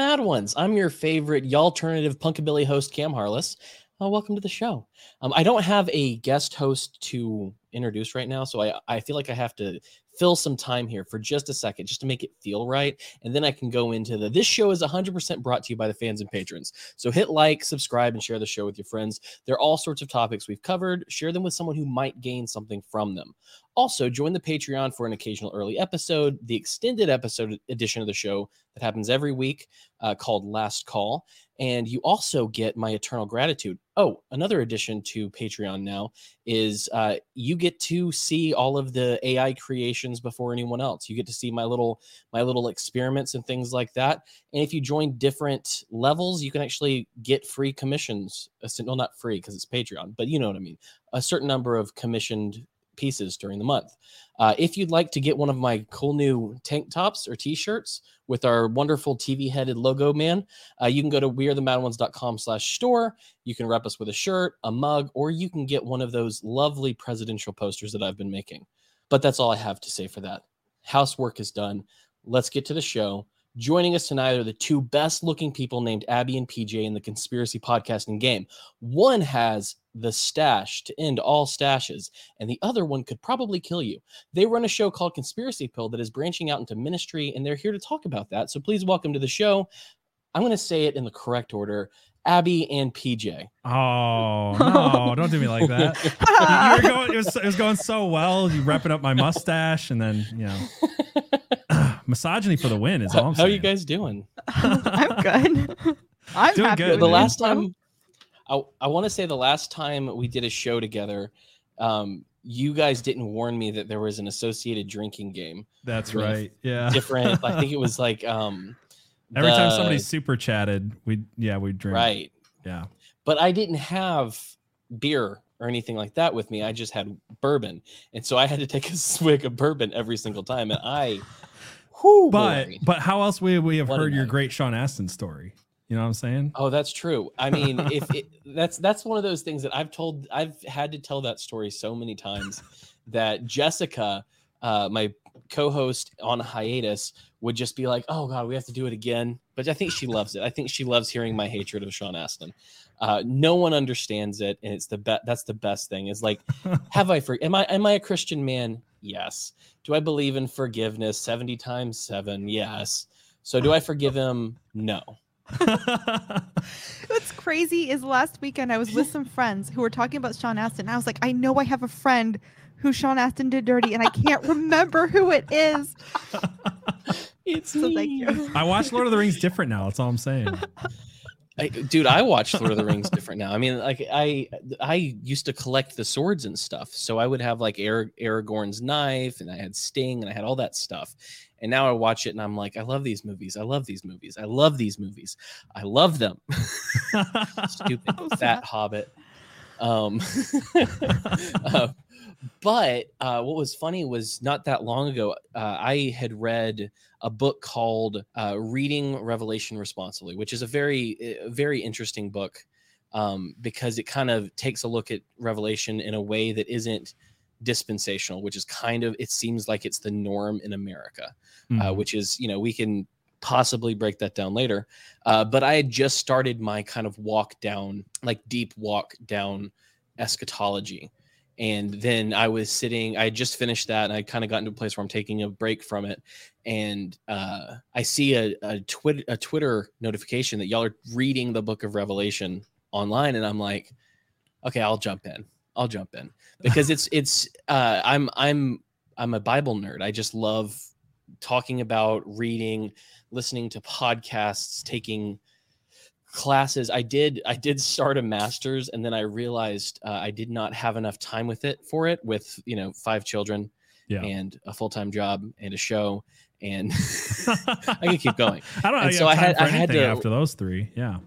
Mad Ones. I'm your favorite y'alternative punkabilly host, Cam Harless. Uh, welcome to the show. Um, I don't have a guest host to introduce right now, so I, I feel like I have to fill some time here for just a second, just to make it feel right, and then I can go into the. This show is 100% brought to you by the fans and patrons. So hit like, subscribe, and share the show with your friends. There are all sorts of topics we've covered. Share them with someone who might gain something from them. Also, join the Patreon for an occasional early episode, the extended episode edition of the show that happens every week uh, called Last Call. And you also get my eternal gratitude. Oh, another addition to Patreon now is uh, you get to see all of the AI creations before anyone else. You get to see my little my little experiments and things like that. And if you join different levels, you can actually get free commissions. Well, not free because it's Patreon, but you know what I mean. A certain number of commissioned pieces during the month. Uh, if you'd like to get one of my cool new tank tops or t-shirts with our wonderful TV headed logo man, uh, you can go to wearethemadOnes.com slash store. You can rep us with a shirt, a mug, or you can get one of those lovely presidential posters that I've been making. But that's all I have to say for that. Housework is done. Let's get to the show. Joining us tonight are the two best looking people named Abby and PJ in the conspiracy podcasting game. One has the stash to end all stashes, and the other one could probably kill you. They run a show called Conspiracy Pill that is branching out into ministry, and they're here to talk about that. So please welcome to the show. I'm going to say it in the correct order. Abby and PJ. Oh no! don't do me like that. you, going. It was, it was going so well. You wrapping up my mustache, and then you know, misogyny for the win is all. I'm How are you guys doing? I'm good. I'm Doing happy good, the man. last time I, I want to say the last time we did a show together, um, you guys didn't warn me that there was an associated drinking game. That's right. Yeah. Different, I think it was like um Every time somebody super chatted, we yeah we drink. right. Yeah. But I didn't have beer or anything like that with me. I just had bourbon. And so I had to take a swig of bourbon every single time. And I whew, But boy. but how else would we have What heard your great Sean Astin story? You know what I'm saying? Oh, that's true. I mean, if it, that's that's one of those things that I've told, I've had to tell that story so many times that Jessica, uh, my co-host on hiatus, would just be like, "Oh God, we have to do it again." But I think she loves it. I think she loves hearing my hatred of Sean Astin. Uh, no one understands it, and it's the best. That's the best thing. Is like, have I for? Am I am I a Christian man? Yes. Do I believe in forgiveness seventy times seven? Yes. So do I forgive him? No. What's crazy is last weekend I was with some friends who were talking about Sean Astin. I was like, I know I have a friend who Sean Astin did dirty, and I can't remember who it is. It's So me. thank you. I watch Lord of the Rings different now. That's all I'm saying. I, dude, I watch Lord of the Rings different now. I mean, like I I used to collect the swords and stuff, so I would have like Arag- Aragorn's knife, and I had Sting, and I had all that stuff. And now I watch it, and I'm like, I love these movies. I love these movies. I love these movies. I love them. Stupid fat hobbit. Um, uh, but uh, what was funny was not that long ago, uh, I had read a book called uh, "Reading Revelation Responsibly," which is a very, uh, very interesting book um, because it kind of takes a look at Revelation in a way that isn't dispensational, which is kind of it seems like it's the norm in America, uh, Mhm. which is you know we can possibly break that down later. Uh, but I had just started my kind of walk down, like deep walk down eschatology. And then I was sitting, I had just finished that and I kind of got into a place where I'm taking a break from it. And uh, I see a, a, Twitter, a Twitter notification that y'all are reading the book of Revelation online. And I'm like, okay, I'll jump in. I'll jump in because it's, it's, uh, I'm, I'm, I'm a Bible nerd. I just love talking about reading, listening to podcasts, taking classes. I did I did start a master's and then I realized uh, I did not have enough time with it for it with, you know, five children Yeah. and a full-time job and a show and I can keep going. I don't know. So I had- I had to- after those three. Yeah.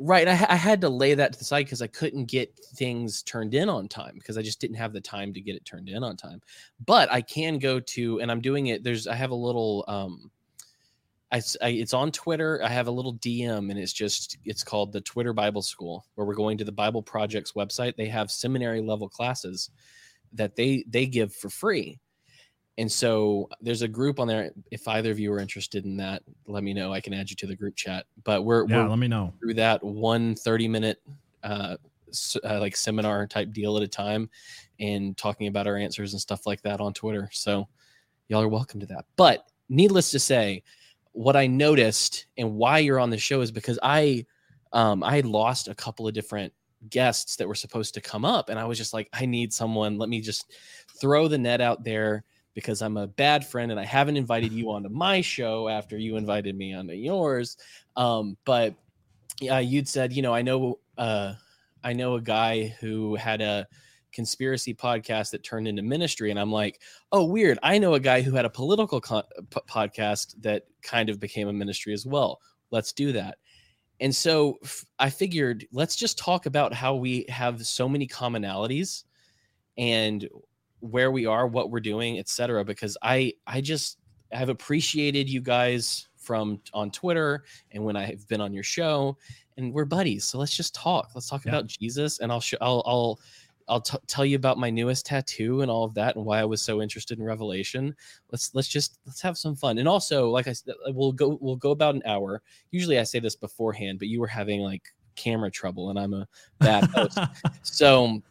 Right. I, I had to lay that to the side because I couldn't get things turned in on time because I just didn't have the time to get it turned in on time. But I can go to, and I'm doing it. There's, I have a little, um, I, I- it's on Twitter. I have a little DM and it's just, it's called the Twitter Bible School where we're going to the Bible Project's website. They have seminary level classes that they, they give for free. And so there's a group on there. If either of you are interested in that, let me know. I can add you to the group chat. But we're, Yeah, we're let me know. through that one 30 minute uh, uh, like seminar type deal at a time and talking about our answers and stuff like that on Twitter. So y'all are welcome to that. But needless to say, what I noticed and why you're on the show is because I um I lost a couple of different guests that were supposed to come up and I was just like I need someone. Let me just throw the net out there because I'm a bad friend and I haven't invited you onto my show after you invited me onto yours. Um but yeah you'd said you know I know uh I know a guy who had a conspiracy podcast that turned into ministry and I'm like oh weird i know a guy who had a political con- p- podcast that kind of became a ministry as well. Let's do that. And so f- i figured let's just talk about how we have so many commonalities and where we are what we're doing etc because i i just have appreciated you guys from on twitter and when i've been on your show and we're buddies so let's just talk. Let's talk Yeah. about jesus and i'll show i'll i'll I'll t- tell you about my newest tattoo and all of that and why I was so interested in Revelation. Let's let's just let's have some fun. And also, like I said, uh, we'll go we'll go about an hour. Usually I say this beforehand, but you were having like camera trouble and I'm a bad host. so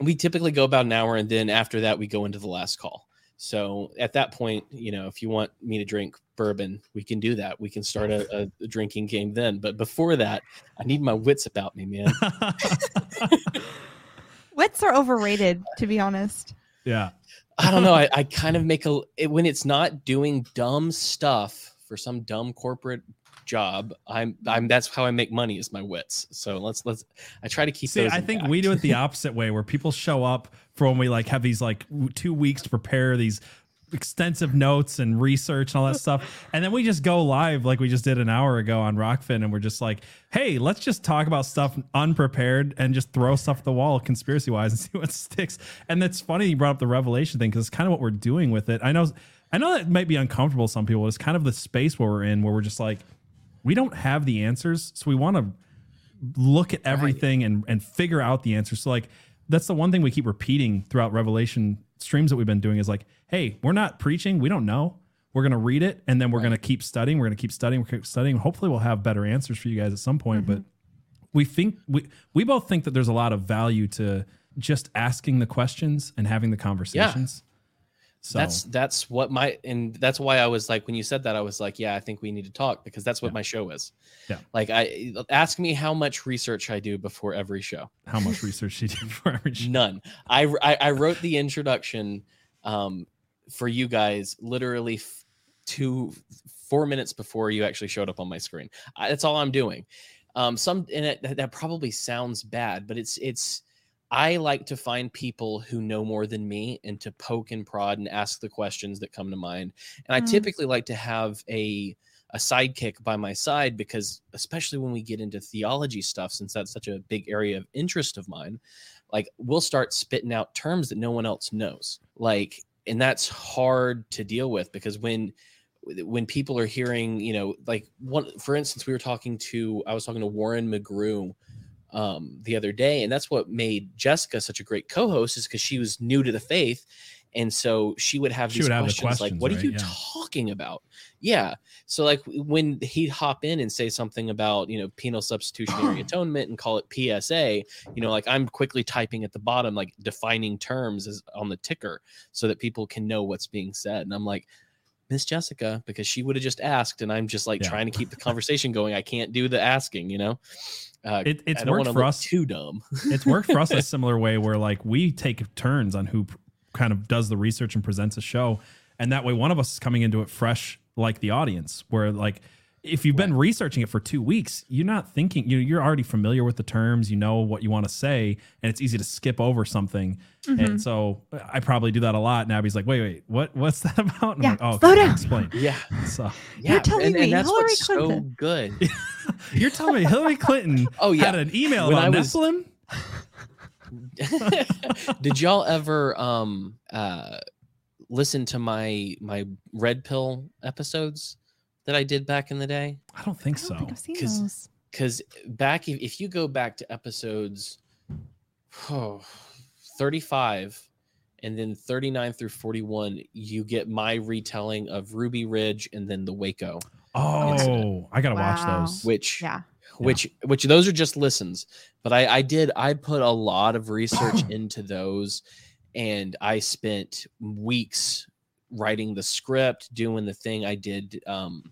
we typically go about an hour and then after that we go into the last call. So at that point, you know, if you want me to drink bourbon, we can do that. We can start a, a, a drinking game then. But before that, I need my wits about me, man. Wits are overrated, to be honest. yeah. I don't know. I, I kind of make a it, when it's not doing dumb stuff for some dumb corporate job. I'm I'm that's how I make money is my wits. So let's let's I try to keep. See, those I think intact. we do it the opposite way, where people show up for when we like have these like two weeks to prepare these extensive notes and research and all that stuff, and then we just go live like we just did an hour ago on Rokfin, and we're just like, hey, let's just talk about stuff unprepared and just throw stuff at the wall conspiracy wise and see what sticks. And that's funny you brought up the revelation thing because it's kind of what we're doing with it. I know, I know that might be uncomfortable to some people. It's kind of the space where we're in where we're just like, we don't have the answers, so we want to look at everything and and figure out the answers. So like that's the one thing we keep repeating throughout Revelation streams that we've been doing is like, hey, we're not preaching, we don't know. We're gonna read it and then we're gonna keep studying. We're gonna keep studying. We're keep studying. Hopefully, we'll have better answers for you guys at some point. But mm-hmm. we think we we both think that there's a lot of value to just asking the questions and having the conversations. So that's that's what my and that's why I was like when you said that I was like yeah I think we need to talk because that's what Yeah. my show is. Yeah. Like I ask me how much research I do before every show. how much research you do for every show. None. I, I I wrote the introduction um for you guys literally f- two four minutes before you actually showed up on my screen. I, that's all I'm doing. Um, some and it, that probably sounds bad, but it's it's. I like to find people who know more than me and to poke and prod and ask the questions that come to mind. And I Mm. typically like to have a a sidekick by my side because especially when we get into theology stuff since that's such a big area of interest of mine like we'll start spitting out terms that no one else knows like and that's hard to deal with because when when people are hearing you know like one for instance we were talking to i was talking to warren mcgrew um the other day and that's what made jessica such a great co-host is because she was new to the faith and so she would have She these would have the questions, like questions, what are you Yeah. talking about? Yeah. So like when he'd hop in and say something about you know penal substitutionary atonement and call it psa you know like i'm quickly typing at the bottom like defining terms as on the ticker so that people can know what's being said and i'm like miss jessica because she would have just asked and i'm just like Yeah. trying to keep the conversation going. I can't do the asking you know? Uh, It, it's worked for us too dumb. it's worked for us a similar way where like we take turns on who kind of does the research and presents a show and that way one of us is coming into it fresh like the audience where like if you've been researching it for two weeks you're not thinking you know, you're already familiar with the terms you know what you want to say and it's easy to skip over something. Mm-hmm. and so i probably do that a lot. And abby's like wait wait what what's that about? And Yeah, i'm like oh slow okay, down." explain. Yeah. So yeah telling and, me and that's Hillary what's so Clinton. good. You're telling me hillary clinton Oh, yeah. had an email When about I was- nephilim? Did y'all ever um uh listen to my my red pill episodes that I did back in the day? i don't think I so don't think I've seen 'cause- those. Cuz back if, if you go back to episodes oh, 35 and then 39 through 41 you get my retelling of Ruby Ridge and then the Waco, Oh, I gotta watch Wow. those. which Yeah. which which those are just listens but i i did i put a lot of research into those and i spent weeks writing the script doing the thing i did um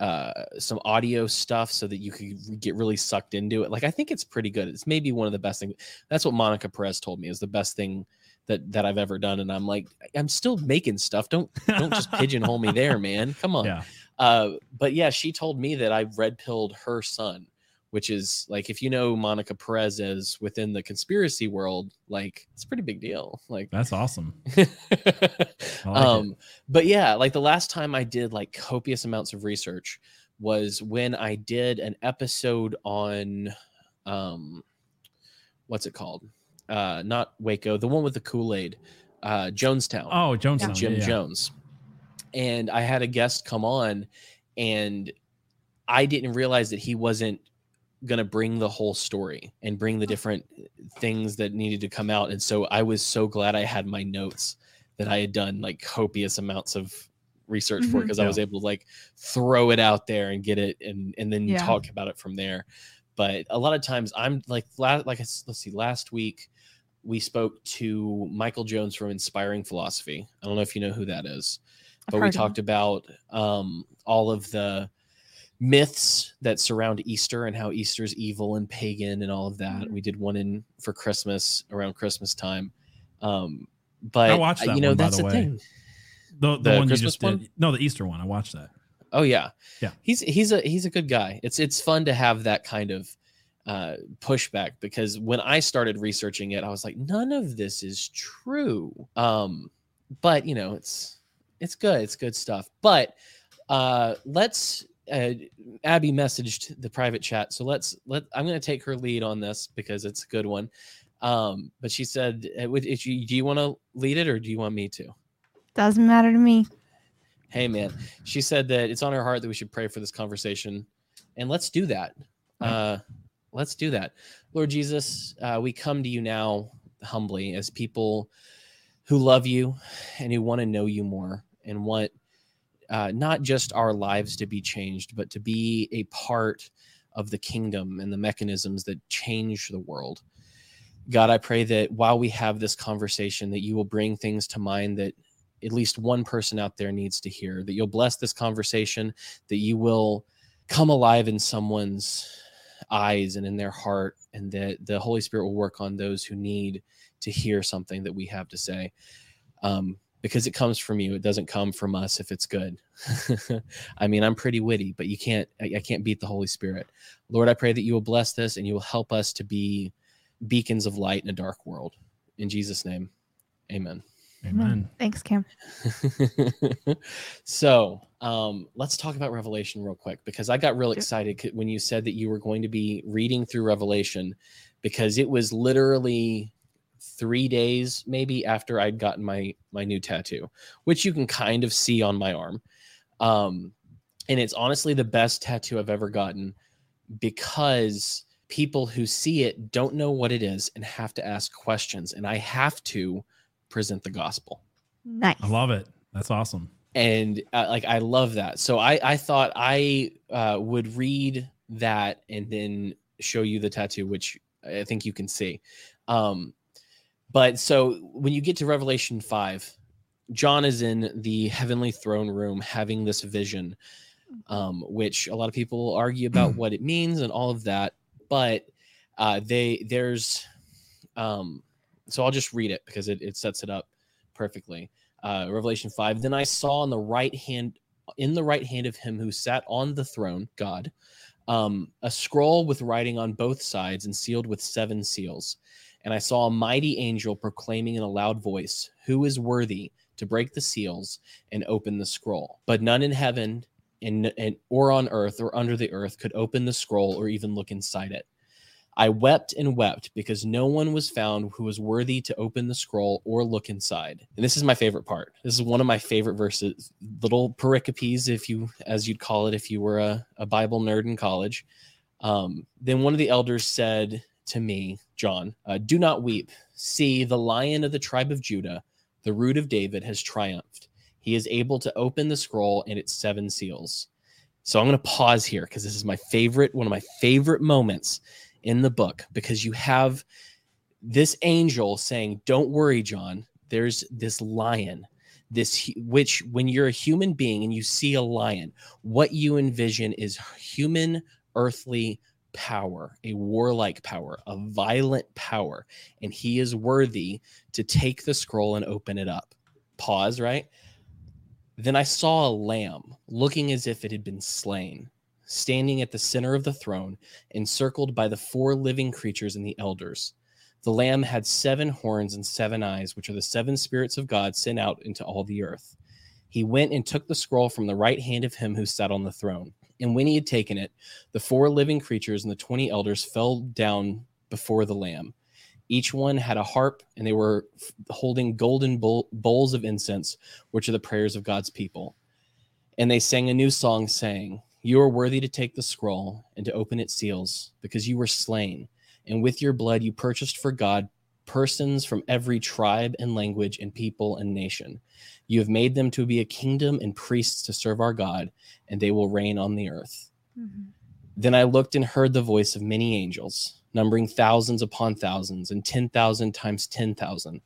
uh some audio stuff so that you could get really sucked into it. Like i think it's pretty good. It's maybe one of the best things that's what monica perez told me is the best thing that that i've ever done. And i'm like i'm still making stuff. Don't don't just pigeonhole me there man. Come on. Yeah. uh, but yeah, she told me that I red pilled her son, which is like if you know Monica Perez is within the conspiracy world, like it's a pretty big deal. Like, That's awesome. Like um, but yeah, like the last time I did like copious amounts of research was when I did an episode on, um, what's it called? Uh, not Waco, the one with the Kool Aid, uh, Jonestown. Oh, Jonestown. Jim yeah. Jones. And I had a guest come on, and I didn't realize that he wasn't going to bring the whole story and bring the different things that needed to come out. And so I was so glad I had my notes that I had done like copious amounts of research for Mhm. because I was able to like throw it out there and get it and and then Yeah. talk about it from there. But a lot of times I'm like la- like I s- let's see last week we spoke to Michael Jones from Inspiring Philosophy. I don't know if you know who that is, but we heard of talked about um, all of the myths that surround Easter and how Easter's evil and pagan and all of that. Mhm. We did one in for Christmas around Christmas time. Um, but I watched uh, that you know one, by that's the the, way. thing. The, the, The one Christmas you just one? did. No, the Easter one. I watched that. Oh yeah, Yeah. He's he's a he's a good guy. It's it's fun to have that kind of uh, pushback because when I started researching it, I was like, none of this is true. Um, but you know, it's it's good. It's good stuff. But uh, let's. Uh, Abby messaged the private chat, so let's let. I'm going to take her lead on this because it's a good one. Um, but she said, uh, would- you, "Do you want to lead it or do you want me to?" Doesn't matter to me. Hey, man. She said that it's on her heart that we should pray for this conversation. And let's do that. Uh, let's do that. Lord Jesus, uh, we come to you now humbly as people who love you and who want to know you more and want uh, not just our lives to be changed, but to be a part of the kingdom and the mechanisms that change the world. God, I pray that while we have this conversation, that you will bring things to mind that at least one person out there needs to hear, that you'll bless this conversation, that you will come alive in someone's eyes and in their heart, and that the Holy Spirit will work on those who need to hear something that we have to say. Um, because it comes from you. It doesn't come from us if it's good. I mean, I'm pretty witty, but you can't I, I can't beat the Holy Spirit. Lord, I pray that you will bless this and you will help us to be beacons of light in a dark world. In Jesus' name. Amen. Amen. Thanks, Cam. so um, let's talk about Revelation real quick because I got real excited when you said that you were going to be reading through Revelation because it was literally three days maybe after I'd gotten my my new tattoo, which you can kind of see on my arm. Um, and it's honestly the best tattoo I've ever gotten because people who see it don't know what it is and have to ask questions, and I have to present the gospel Nice. I love it. That's awesome. and uh, like I love that. So I I thought I uh, would read that and then show you the tattoo, which I think you can see. Um, but so when you get to Revelation five, John is in the heavenly throne room having this vision, um, which a lot of people argue about what it means and all of that. But uh, they there's um, so I'll just read it because it, it sets it up perfectly uh, Revelation 5. Then I saw on the right hand, in the right hand of him who sat on the throne, God, um, a scroll with writing on both sides and sealed with seven seals. And I saw a mighty angel proclaiming in a loud voice, Who is worthy to break the seals and open the scroll? But none in heaven and, or on earth or under the earth could open the scroll or even look inside it. I wept and wept because no one was found who was worthy to open the scroll or look inside. And this is my favorite part. This is one of my favorite verses, little pericopes, if you, as you'd call it, if you were a, a Bible nerd in college. Um, then one of the elders said to me, John, uh, do not weep. See, the lion of the tribe of Judah, the root of David, has triumphed. He is able to open the scroll and its seven seals. So I'm going to pause here because this is my favorite, one of my favorite moments in the book because you have this angel saying, Don't worry, John. There's this lion, this which when you're a human being and you see a lion, what you envision is human earthly power, a warlike power, a violent power, and he is worthy to take the scroll and open it up. Pause, right? Then I saw a lamb looking as if it had been slain, standing at the center of the throne, encircled by the four living creatures and the elders. The lamb had seven horns and seven eyes, which are the seven spirits of God sent out into all the earth. He went and took the scroll from the right hand of him who sat on the throne. And when he had taken it, the four living creatures and the 20 elders fell down before the Lamb. Each one had a harp, and they were holding golden bowl, bowls of incense, which are the prayers of God's people. And they sang a new song, saying, You are worthy to take the scroll and to open its seals, because you were slain, and with your blood you purchased for God persons from every tribe and language and people and nation. You have made them to be a kingdom and priests to serve our God, and they will reign on the earth. Mm-hmm. Then I looked and heard the voice of many angels, numbering thousands upon thousands and 10,000 times 10,000.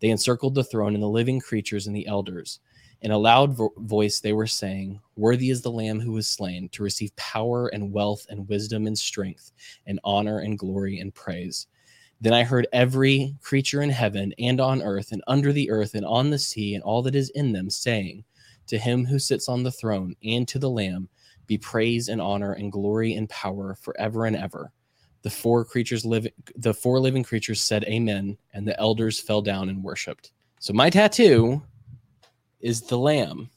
They encircled the throne and the living creatures and the elders. In a loud vo- voice, they were saying, Worthy is the Lamb who was slain to receive power and wealth and wisdom and strength and honor and glory and praise. Then I heard every creature in heaven and on earth and under the earth and on the sea and all that is in them saying, To him who sits on the throne and to the Lamb be praise and honor and glory and power forever and ever. The four creatures live the four living creatures said amen and the elders fell down and worshiped. So my tattoo is the lamb.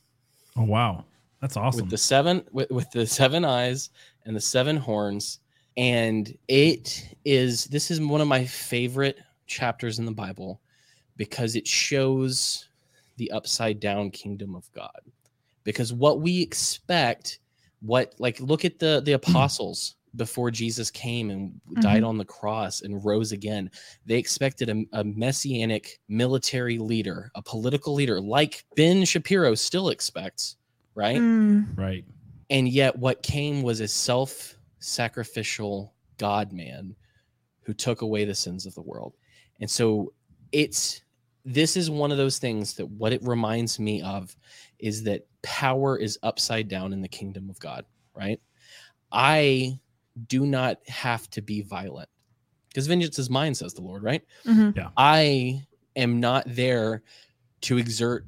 Oh wow. That's awesome. With the seven with, with the seven eyes and the seven horns and it is this is one of my favorite chapters in the bible because it shows the upside down kingdom of god. Because what we expect what like look at the the apostles before jesus came and died mm-hmm. on the cross and rose again. They expected a, a messianic military leader a political leader like ben shapiro still expects right? Mm. right. And yet what came was a self sacrificial God man who took away the sins of the world. And so it's this is one of those things that what it reminds me of is that power is upside down in the kingdom of God, right? I do not have to be violent because vengeance is mine, says the Lord, right? Mm-hmm. Yeah. I am not there to exert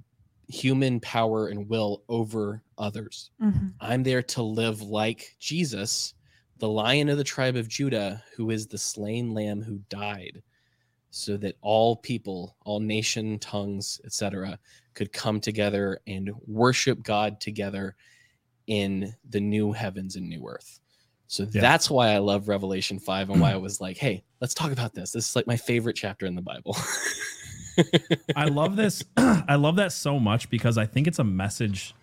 human power and will over others. Mm-hmm. I'm there to live like Jesus the lion of the tribe of Judah, who is the slain lamb who died, so that all people, all nation, tongues, etc., could come together and worship God together in the new heavens and new earth. So yeah. that's why I love Revelation 5 and why I was like, hey, let's talk about this. This is like my favorite chapter in the Bible. I love this. I love that so much because I think it's a message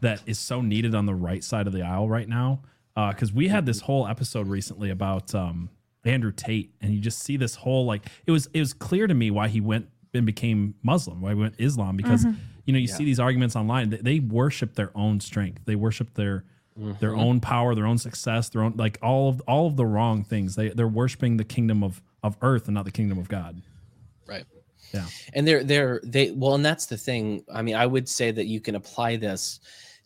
that is so needed on the right side of the aisle right now because uh, we had this whole episode recently about um, Andrew Tate, and you just see this whole like it was it was clear to me why he went and became Muslim, why he went Islam, because mm-hmm. you know you yeah. see these arguments online. They, they, worship their own strength, they worship their mm-hmm. their own power, their own success, their own like all of all of the wrong things. They they're worshiping the kingdom of of earth and not the kingdom of God. Right. Yeah. And they're they're they well, and that's the thing. I mean, I would say that you can apply this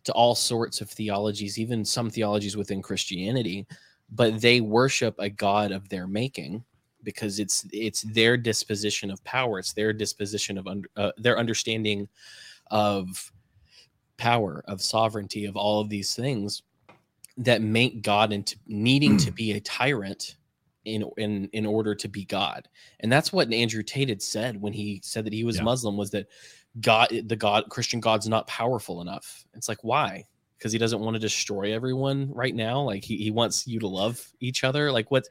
to all sorts of theologies, even some theologies within Christianity, but they worship a God of their making because it's it's their disposition of power, it's their disposition of under, uh, their understanding of power, of sovereignty, of all of these things that make God into needing to be a tyrant in in in order to be God. And that's what Andrew Tate had said when he said that he was yeah. Muslim was that God, the God, Christian God's not powerful enough. It's like, why? Because he doesn't want to destroy everyone right now. Like he, he wants you to love each other. Like what,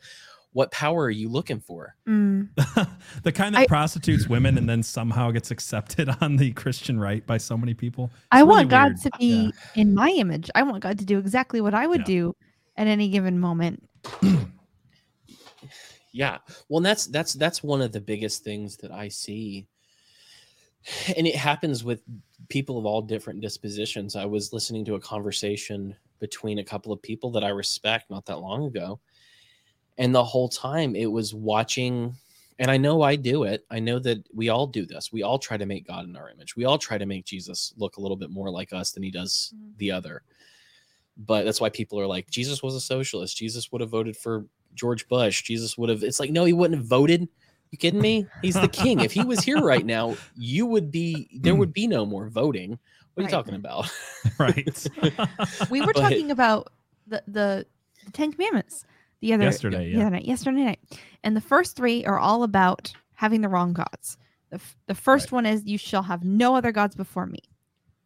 what power are you looking for? Mm. the kind that I, prostitutes women and then somehow gets accepted on the Christian right by so many people. It's I really want God weird. to be yeah. in my image. I want God to do exactly what I would yeah. do at any given moment. Yeah. Well, that's that's that's one of the biggest things that I see. And it happens with people of all different dispositions. I was listening to a conversation between a couple of people that I respect not that long ago. And the whole time it was watching and I know I do it. I know that we all do this. We all try to make God in our image. We all try to make Jesus look a little bit more like us than he does Mhm. the other. But that's why people are like, Jesus was a socialist. Jesus would have voted for George Bush. Jesus would have. It's like, no, he wouldn't have voted. You kidding me? He's the king. if he was here right now, you would be. There would be no more voting. What are you talking about? right. We were But- talking about the, the the Ten Commandments the other Yesterday, the yeah. other night, yesterday night, and the first three are all about having the wrong gods. The f- the first one is you shall have no other gods before me.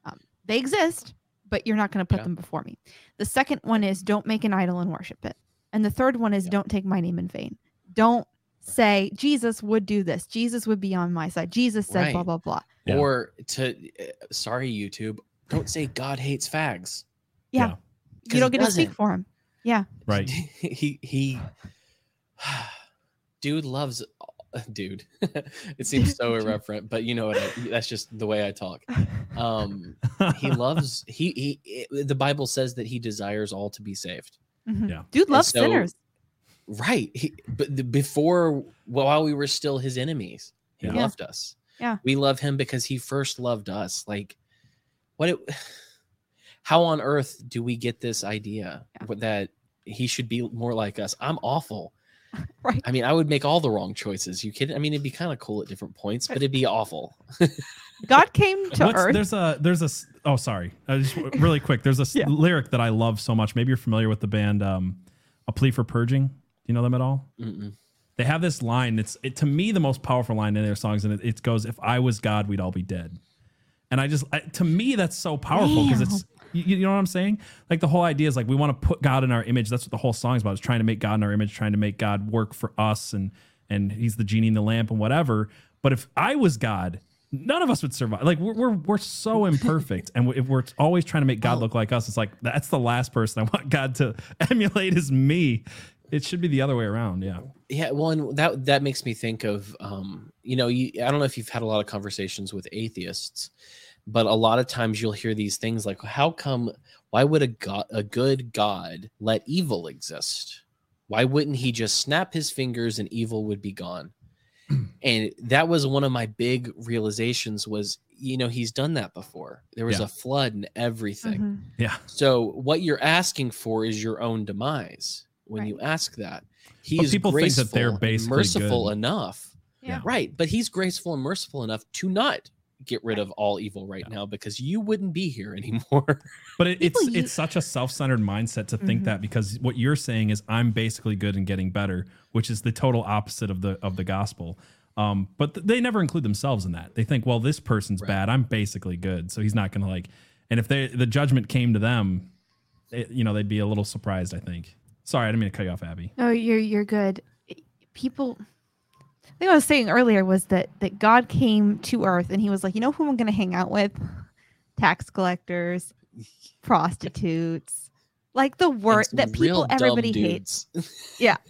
Um, they exist, but you're not going to put Yeah. them before me. The second one is don't make an idol and worship it, and the third one is Yeah. don't take my name in vain. Don't say Jesus would do this. Jesus would be on my side. Jesus said blah Right. blah blah. Yeah. Or to, uh, sorry, YouTube, don't say God hates fags. Yeah, Yeah. You don't he get to speak for him. Yeah. Right. he he dude loves dude it seems so irreverent but you know what I, that's just the way i talk um he loves he he the bible says that he desires all to be saved Mhm. Yeah. dude loves so- sinners. Right he, but the, before while we were still his enemies he Yeah. Yeah. loved us Yeah. we love him because he first loved us like what it how on earth do we get this idea Yeah. that he should be more like us i'm awful Right. I mean, I would make all the wrong choices. You kidding? I mean, it'd be kind of cool at different points, but it'd be awful. God came to What's, earth. there's a there's a oh sorry uh, just really quick there's a Yeah. lyric that I love so much maybe you're familiar with the band um a plea for purging do you know them at all? Mm-mm. they have this line it's it, to me the most powerful line in their songs and it, it goes if I was God we'd all be dead. And I just I, to me that's so powerful because it's you, you know what I'm saying? Like the whole idea is like we want to put God in our image. That's what the whole song is about is trying to make God in our image trying to make God work for us and and he's the genie in the lamp and whatever. But if I was God none of us would survive. Like we're we're, we're so imperfect and if we're always trying to make God Well- look like us it's like that's the last person I want God to emulate is me it should be the other way around yeah Yeah, well, and that that makes me think of, um, you know, you, I don't know if you've had a lot of conversations with atheists, but a lot of times you'll hear these things like, "How come? Why would a god, a good God, let evil exist? Why wouldn't he just snap his fingers and evil would be gone?" and that was one of my big realizations. Was you know he's done that before. There was Yeah. a flood and everything. Mhm. yeah So what you're asking for is your own demise when you ask that. He But is people think that they're basically merciful good. enough. Yeah. Right. But he's graceful and merciful enough to not get rid of all evil right now because you wouldn't be here anymore. But it, it's People it's such a self-centered mindset to think Mhm. that because what you're saying is I'm basically good and getting better, which is the total opposite of the of the gospel. Um, but th- they never include themselves in that. They think, well, this person's Right. bad. I'm basically good, so he's not going to like. And if they the judgment came to them, it, you know, they'd be a little surprised. I think. Sorry, I didn't mean to cut you off, Abby. No, you're you're good. People, I think I was saying earlier was that that God came to Earth and He was like, you know who I'm going to hang out with? Tax collectors, prostitutes, like the word that people everybody hates. Yeah.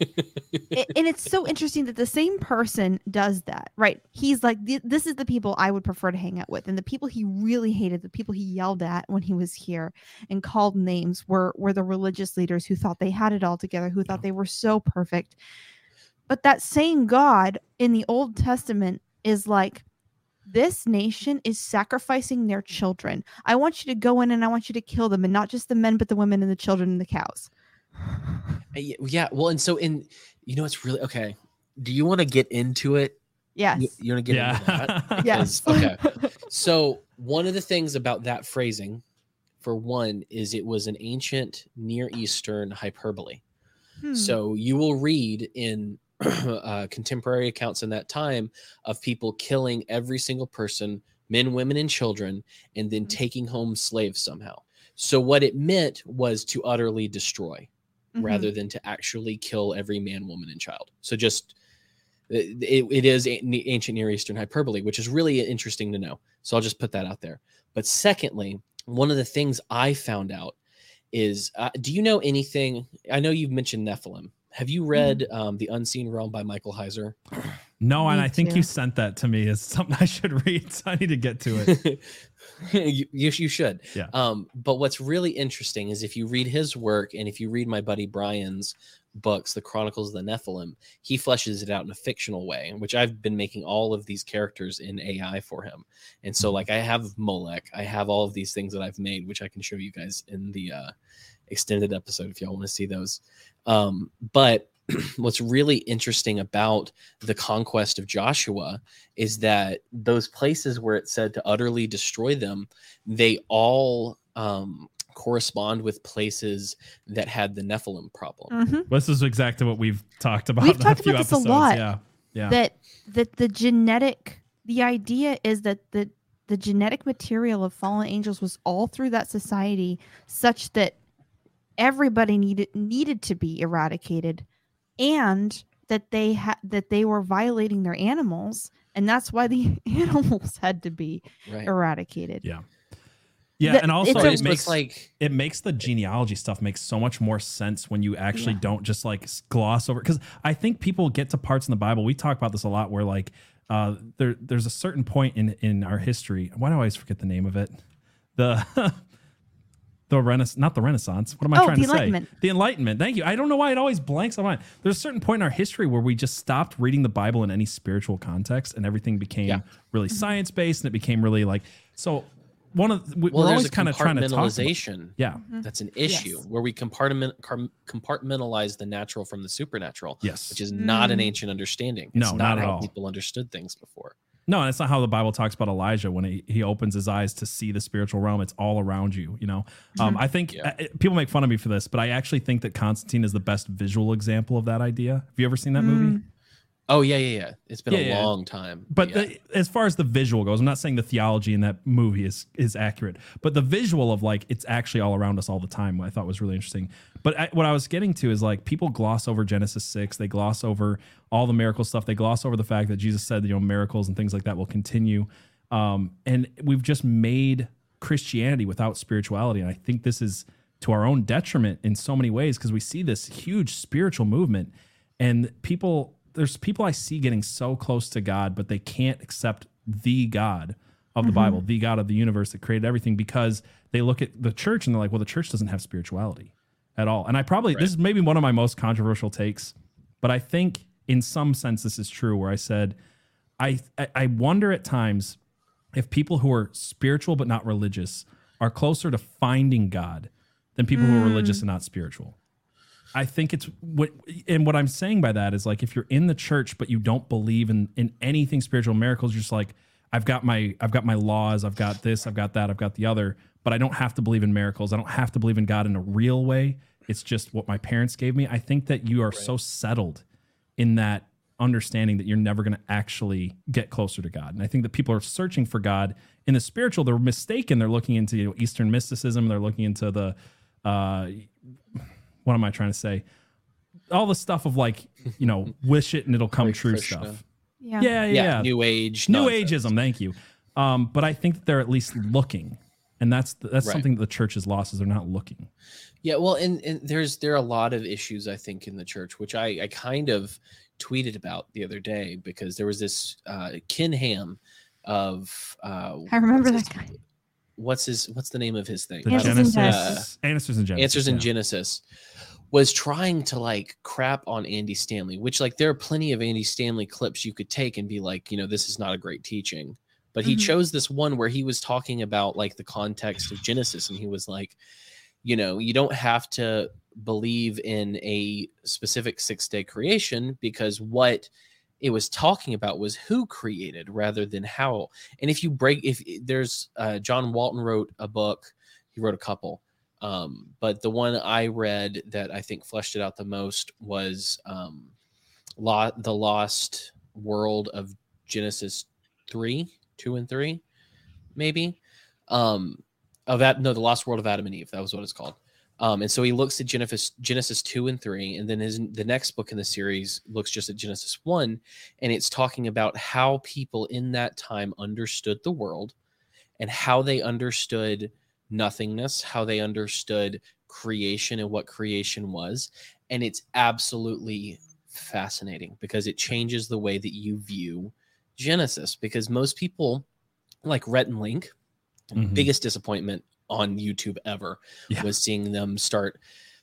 A- and it's so interesting that the same person does that, right? He's like, this is the people I would prefer to hang out with, and the people he really hated, the people he yelled at when he was here and called names, were were the religious leaders who thought they had it all together, who thought they were so perfect. But that same God in the Old Testament is like, this nation is sacrificing their children. I want you to go in and I want you to kill them, and not just the men, but the women and the children and the cows. Uh, yeah, yeah. Well, and so in you know it's really okay. Do you want to get into it? Yes. You, you want to get into that? yeah. yes. okay. So one of the things about that phrasing, for one, is it was an ancient Near Eastern hyperbole. Hmm. So you will read in uh, contemporary accounts in that time of people killing every single person, men, women, and children, and then Mhm. taking home slaves somehow. So what it meant was to utterly destroy Mhm. rather than to actually kill every man, woman, and child. So just it, it- it is ancient Near Eastern hyperbole, which is really interesting to know. So I'll just put that out there. But secondly, one of the things I found out is uh, do you know anything? I know you've mentioned Nephilim, Have you read um, The Unseen Realm by Michael Heiser? No, and Me I think too. you sent that to me as something I should read. So I need to get to it. you, you you should. Yeah. Um, but what's really interesting is if you read his work and if you read my buddy Brian's books, The Chronicles of the Nephilim, he fleshes it out in a fictional way, which I've been making all of these characters in AI for him. And so, like, I have Molech, I have all of these things that I've made, which I can show you guys in the uh, extended episode if y'all want to see those. Um, but what's really interesting about the conquest of Joshua is that those places where it said to utterly destroy them, they all um, correspond with places that had the Nephilim problem. Mhm. this is exactly what we've talked about. We've in talked a few about this a episodes. lot. Yeah, yeah. That that the genetic the idea is that the the genetic material of fallen angels was all through that society such that everybody needed needed to be eradicated and that they had that they were violating their animals and that's why the animals had to be Right. eradicated Yeah. yeah, the- and also it's a- it makes like it makes the genealogy stuff make so much more sense when you actually Yeah. don't just like gloss over because i think people get to parts in the bible we talk about this a lot where like uh there there's a certain point in in our history why do i always forget the name of it the the renaissance not the renaissance what am i Oh, trying the to say Enlightenment. the enlightenment thank you i don't know why it always blanks on mine there's a certain point in our history where we just stopped reading the bible in any spiritual context and everything became Yeah. really Mm-hmm. science-based and it became really like so one of we, well, we're there's always kind of trying to talk about, compartmentalization. yeah That's an issue Yes. where we compartment compartmentalize the natural from the supernatural, yes which is not an Mm. ancient understanding. No, It's not at how all. people understood things before. No, and it's not how the Bible talks about Elijah when he, he opens his eyes to see the spiritual realm. It's all around you, you know. Um, I think Yeah. uh, people make fun of me for this, but I actually think that Constantine is the best visual example of that idea. Have you ever seen that movie? Oh yeah, yeah, yeah. It's been Yeah, a yeah. long time. But yeah. the, as far as the visual goes, I'm not saying the theology in that movie is is accurate, but the visual of like it's actually all around us all the time. I thought was really interesting. But I, what I was getting to is like people gloss over Genesis six, they gloss over all the miracle stuff, they gloss over the fact that Jesus said you know miracles and things like that will continue, um, and we've just made Christianity without spirituality, and I think this is to our own detriment in so many ways because we see this huge spiritual movement and people there's people I see getting so close to God, but they can't accept the God of the mm-hmm. Bible, the God of the universe that created everything because they look at the church and they're like, well, the church doesn't have spirituality at all. And I probably this is maybe one of my most controversial takes, but I think in some sense this is true where I said I I, wonder at times if people who are spiritual but not religious are closer to finding God than people who are religious mm. and not spiritual. I think it's what, and what I'm saying by that is like if you're in the church but you don't believe in in anything spiritual miracles, you're just like I've got my I've got my laws, I've got this, I've got that, I've got the other, but I don't have to believe in miracles. I don't have to believe in God in a real way. It's just what my parents gave me. I think that you are so settled in that understanding that you're never going to actually get closer to God. And I think that people are searching for God in the spiritual. They're mistaken. They're looking into you know, Eastern mysticism. They're looking into the uh, what am I trying to say? All the stuff of like you know, wish it and it'll come Hare true Krishna. stuff. yeah Yeah, yeah, yeah, yeah. New Age, New nonsense. ageism. Thank you. Um, but I think that they're at least looking, and that's that's Right. something that the church has lost is they're not looking. Yeah, well, and, and there's there are a lot of issues I think in the church, which I I kind of tweeted about the other day because there was this uh, Ken Ham of uh, I remember that guy. What's his what's the name of his thing? The Answers in Genesis, answers in Genesis, Answers in yeah. Genesis was trying to like crap on Andy Stanley, which like there are plenty of Andy Stanley clips you could take and be like, you know, this is not a great teaching. But he Mhm. chose this one where he was talking about like the context of Genesis and he was like, you know, you don't have to believe in a specific six day creation because what it was talking about was who created rather than how. And if you break, if there's uh, John Walton wrote a book, he wrote a couple, um, but the one I read that I think fleshed it out the most was um, Lo- the Lost World of Genesis three, two and three, maybe. Um, of that, no, the Lost World of Adam and Eve. That was what it's called. Um, and so he looks at Genesis Genesis two and three, and then his the next book in the series looks just at Genesis one, and it's talking about how people in that time understood the world, and how they understood nothingness, how they understood creation and what creation was. And it's absolutely fascinating because it changes the way that you view Genesis. Because most people, like Rhett and Link, Mhm. biggest disappointment on YouTube ever Yeah. was seeing them start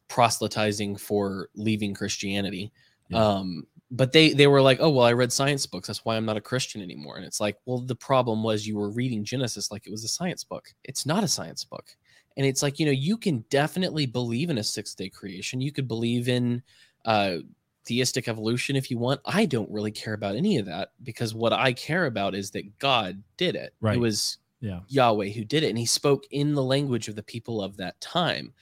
proselytizing for leaving Christianity. Yeah. Um, but they they were like, oh well, I read science books. That's why I'm not a Christian anymore. And it's like, well, the problem was you were reading Genesis like it was a science book. It's not a science book. And it's like, you know, you can definitely believe in a six day creation. You could believe in uh, theistic evolution if you want. I don't really care about any of that because what I care about is that God did it. Right. It was Yeah. Yahweh who did it, and he spoke in the language of the people of that time.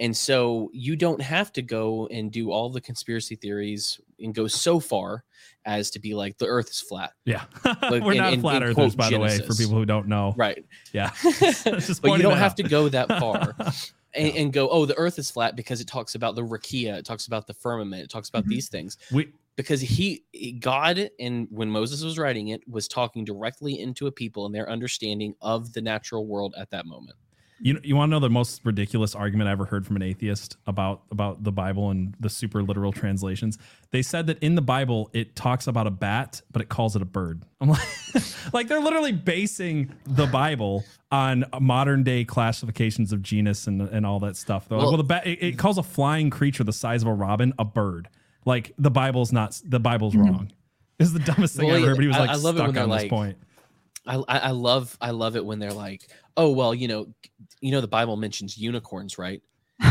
And so you don't have to go and do all the conspiracy theories and go so far as to be like the earth is flat. Yeah. Like, We're in- not in- flat in earthers, by the way, for people who don't know. Right. Yeah. But you don't have out. to go that far and, Yeah. and go, oh, the earth is flat because it talks about the rakia, it talks about the firmament, it talks about Mhm. these things. we Because he, eh, God, and when Moses was writing it, was talking directly into a people and their understanding of the natural world at that moment. You you want to know the most ridiculous argument I ever heard from an atheist about about the Bible and the super literal translations? They said that in the Bible it talks about a bat, but it calls it a bird. I'm like, like they're literally basing the Bible on modern day classifications of genus and and all that stuff. They're like, Well- well, the bat it, it calls a flying creature the size of a robin a bird. Like the Bible's not the Bible's Mhm. wrong. This is the dumbest thing Well, I ever. But he was like I love it when stuck they're on this like- point. I, I I love I love it when they're like, oh well, you know, you know the Bible mentions unicorns, right?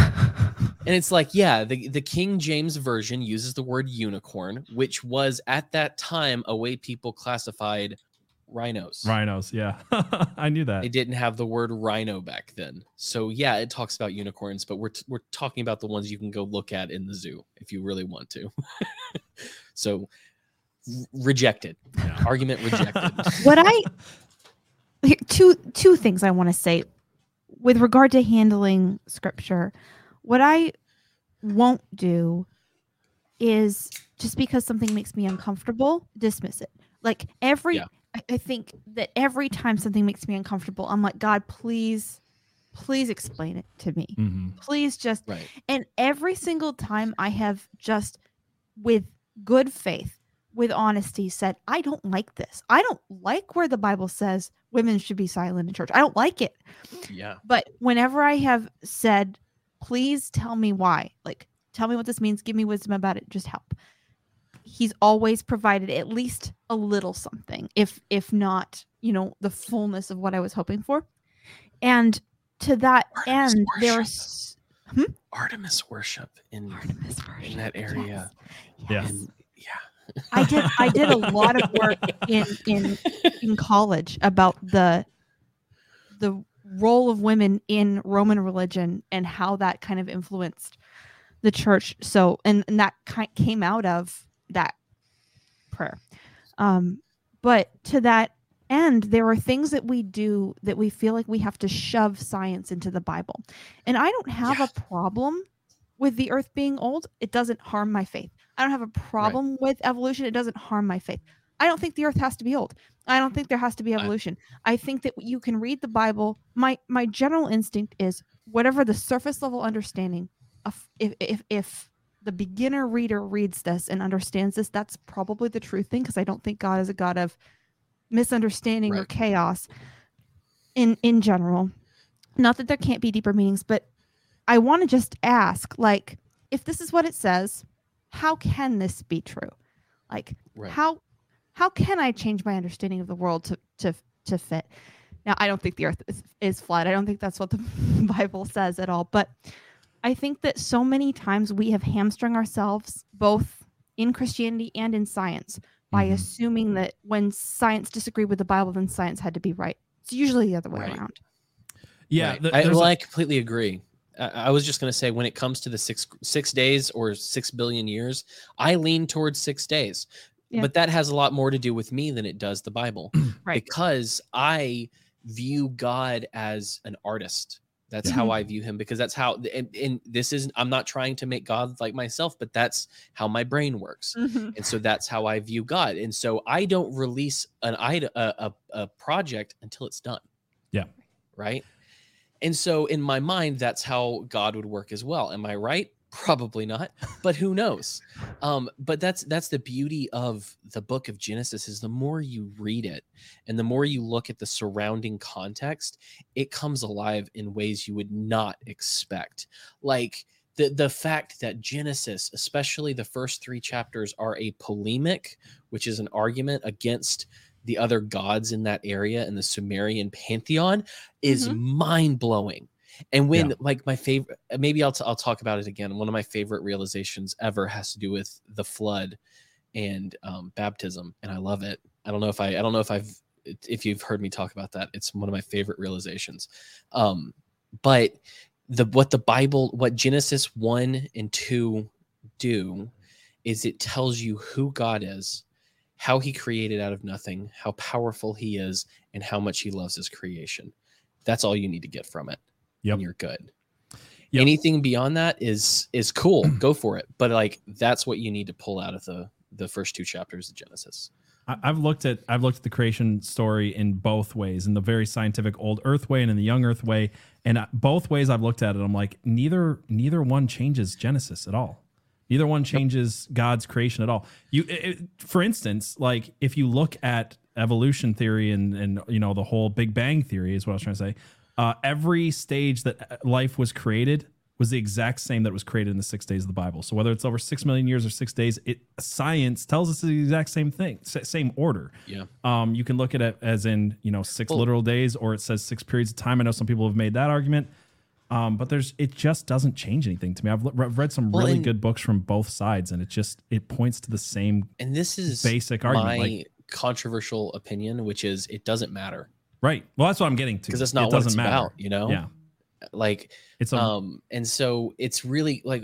And it's like, yeah, the the King James version uses the word unicorn, which was at that time a way people classified rhinos. Rhinos, yeah, I knew that. They didn't have the word rhino back then. So yeah, it talks about unicorns, but we're t- we're talking about the ones you can go look at in the zoo if you really want to. so r- rejected. Yeah. Argument rejected. what I two two things I want to say with regard to handling scripture. What I won't do is just because something makes me uncomfortable, dismiss it. Like every Yeah. I, I think that every time something makes me uncomfortable, I'm like, God, please, please explain it to me. Mhm. Please just right. and every single time I have just, with good faith, with honesty, said, I don't like this. I don't like where the Bible says women should be silent in church. I don't like it. Yeah. But whenever I have said, please tell me why, like, tell me what this means, give me wisdom about it, just help. He's always provided at least a little something, if if not, you know, the fullness of what I was hoping for. And to that Artemis end, worship. there's hmm? Artemis worship in Artemis worship. that area. Yes. Yes. and yeah. I did I did a lot of work in in in college about the the role of women in Roman religion and how that kind of influenced the church. So and, and that kind came out of that prayer. Um but to that end there are things that we do that we feel like we have to shove science into the Bible. And I don't have a problem with the earth being old. It doesn't harm my faith. I don't have a problem with evolution. It doesn't harm my faith. I don't think the earth has to be old. I don't think there has to be I- evolution. I, think that you can read the Bible. My my general instinct is whatever the surface level understanding of if if if the beginner reader reads this and understands this, that's probably the true thing because I don't think God is a God of misunderstanding or chaos in in general. Not that there can't be deeper meanings, but I want to just ask like if this is what it says, how can this be true? Like Right. how how can I change my understanding of the world to to to fit? Now, I don't think the earth is, is flat. I don't think that's what the Bible says at all. But I think that so many times we have hamstrung ourselves both in Christianity and in science by Mhm. assuming that when science disagreed with the Bible, then science had to be right. It's usually the other way Right. around. Yeah, Right. th- I, well, a- I completely agree. I, I was just going to say when it comes to the six six days or six billion years, I lean towards six days, Yeah. but that has a lot more to do with me than it does the Bible, Right. because I view God as an artist. That's Yeah. how I view him because that's how and, and this is I'm not trying to make God like myself, but that's how my brain works. Mm-hmm. and so that's how I view God. And so I don't release an a, a, a project until it's done. Yeah. Right. And so in my mind, that's how God would work as well. Am I right? Probably not, but who knows? Um, but that's that's the beauty of the book of Genesis is the more you read it and the more you look at the surrounding context, it comes alive in ways you would not expect. Like the the fact that Genesis, especially the first three chapters, are a polemic, which is an argument against the other gods in that area in the Sumerian pantheon, is Mhm. mind blowing. And when Yeah. like my favorite, maybe I'll t- I'll talk about it again. One of my favorite realizations ever has to do with the flood and um, baptism, and I love it. I don't know if I I don't know if I've if you've heard me talk about that. It's one of my favorite realizations. Um, but the what the Bible, what Genesis one and two do, is it tells you who God is, how He created out of nothing, how powerful He is, and how much He loves His creation. That's all you need to get from it. Yep. and you're good. Yep. Anything beyond that is is cool. Go for it. But like that's what you need to pull out of the the first two chapters of Genesis. I've looked at I've looked at the creation story in both ways, in the very scientific old Earth way and in the young Earth way, and both ways I've looked at it, I'm like neither neither one changes Genesis at all. Neither one changes God's creation at all. You, it- for instance, like if you look at evolution theory and and you know the whole Big Bang theory is what I was trying to say. Uh, every stage that uh, life was created was the exact same that was created in the six days of the Bible. So whether it's over six million years or six days, it science tells us the exact same thing, same order. Yeah. Um, you can look at it as in you know six Well- literal days, or it says six periods of time. I know some people have made that argument, um, but there's it just doesn't change anything to me. I've, read some Well, really good books from both sides, and it just it points to the same And this is basic my. Like, controversial opinion, which is it doesn't matter right? Well, that's what I'm getting to because it's not it what doesn't it's matter. about. You know, Yeah, like it's a um and so it's really like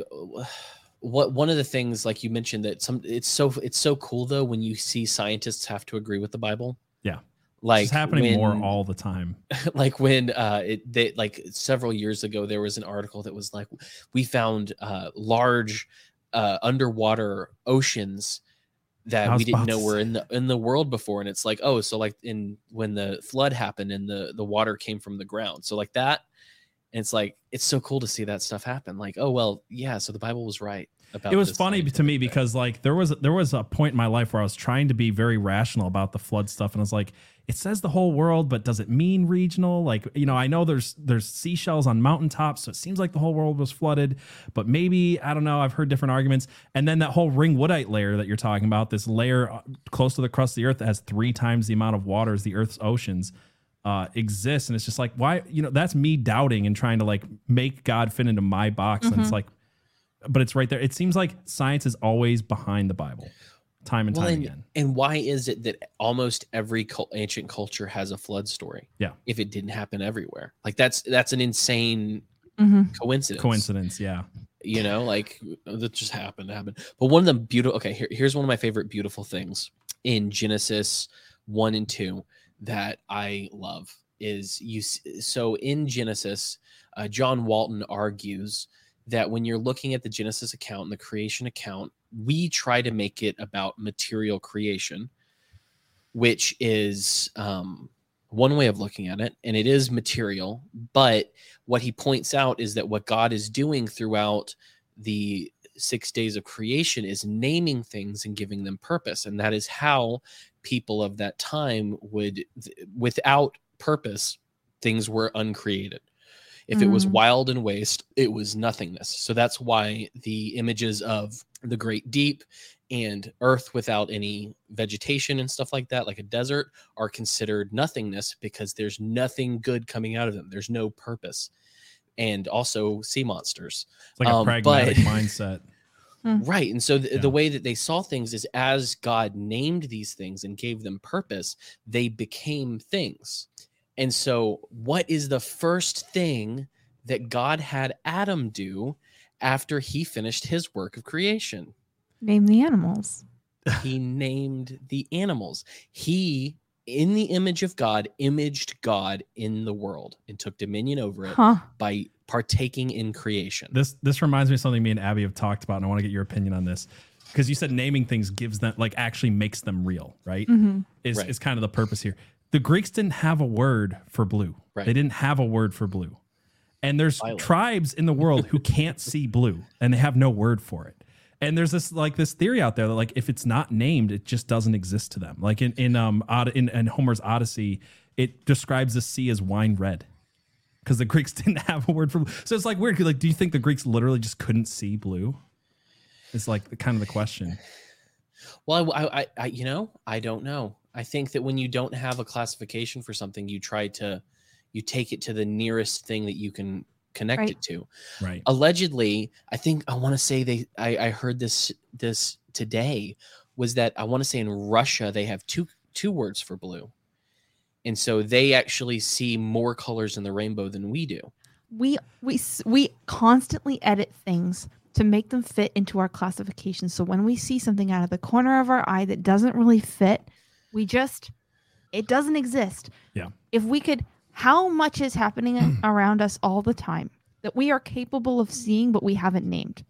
what one of the things like you mentioned that some it's so it's so cool though when you see scientists have to agree with the bible Yeah. like it's happening more all the time. like when uh it they like several years ago there was an article that was like we found uh large uh underwater oceans that we didn't know were in the in the world before. And it's like oh so like in when the flood happened and the the water came from the ground. So like that and it's like it's so cool to see that stuff happen. Like oh well yeah so the bible was right about it was funny to me because like there was there was a point in my life where I was trying to be very rational about the flood stuff. And I was like it says the whole world but does it mean regional? Like you know I know there's there's seashells on mountaintops so it seems like the whole world was flooded but maybe I don't know I've heard different arguments. And then that whole ringwoodite layer that you're talking about this layer uh, close to the crust of the earth that has 3 times the amount of water as the earth's oceans uh, exists. And it's just like why you know that's me doubting and trying to like make god fit into my box. And it's Mhm. like but it's right there. It seems like science is always behind the bible time and Well, time and, again. and why is it that almost every cul- ancient culture has a flood story Yeah. if it didn't happen everywhere? Like that's that's an insane Mhm. coincidence. Coincidence yeah. You know like that just happened to happen but one of the beautiful okay here, here's one of my favorite beautiful things in genesis 1 and 2 that i love is you so in genesis uh, john walton argues that when you're looking at the genesis account and the creation account we try to make it about material creation which is um, one way of looking at it and it is material but what he points out is that what God is doing throughout the six days of creation is naming things and giving them purpose. And that is how people of that time would, without purpose, things were uncreated. If it was Mm. wild and waste, it was nothingness. So that's why the images of the great deep and earth without any vegetation and stuff like that, like a desert, are considered nothingness because there's nothing good coming out of them. There's no purpose. And also sea monsters. it's like a Um, pragmatic but- mindset Right. And so the, Yeah. the way that they saw things is as God named these things and gave them purpose, they became things. And so, what is the first thing that God had Adam do after he finished his work of creation? Name the animals. He named the animals. He, in the image of God, imaged God in the world and took dominion over it Huh. by partaking in creation. this this reminds me of something me and abby have talked about and i want to get your opinion on this because you said naming things gives them like actually makes them real right hmm is, Right. is kind of the purpose here the greeks didn't have a word for blue Right. they didn't have a word for blue And there's tribes in the world who can't see blue and they have no word for it. And there's this like this theory out there that like if it's not named, it just doesn't exist to them. Like in in um Od- in, in Homer's Odyssey, it describes the sea as wine red because the Greeks didn't have a word for blue. So it's like weird. Like, do you think the Greeks literally just couldn't see blue? It's like the, kind of the question. Well, I, I, I, you know, I don't know. I think that when you don't have a classification for something, you try to, you take it to the nearest thing that you can connect Right. it to. Right. Allegedly, I think I want to say they, I, I heard this, this today was that I want to say in Russia they have two, two words for blue, and so they actually see more colors in the rainbow than we do. we we we constantly edit things to make them fit into our classification so when we see something out of the corner of our eye that doesn't really fit we just it doesn't exist Yeah. if we could how much is happening around us all the time that we are capable of seeing but we haven't named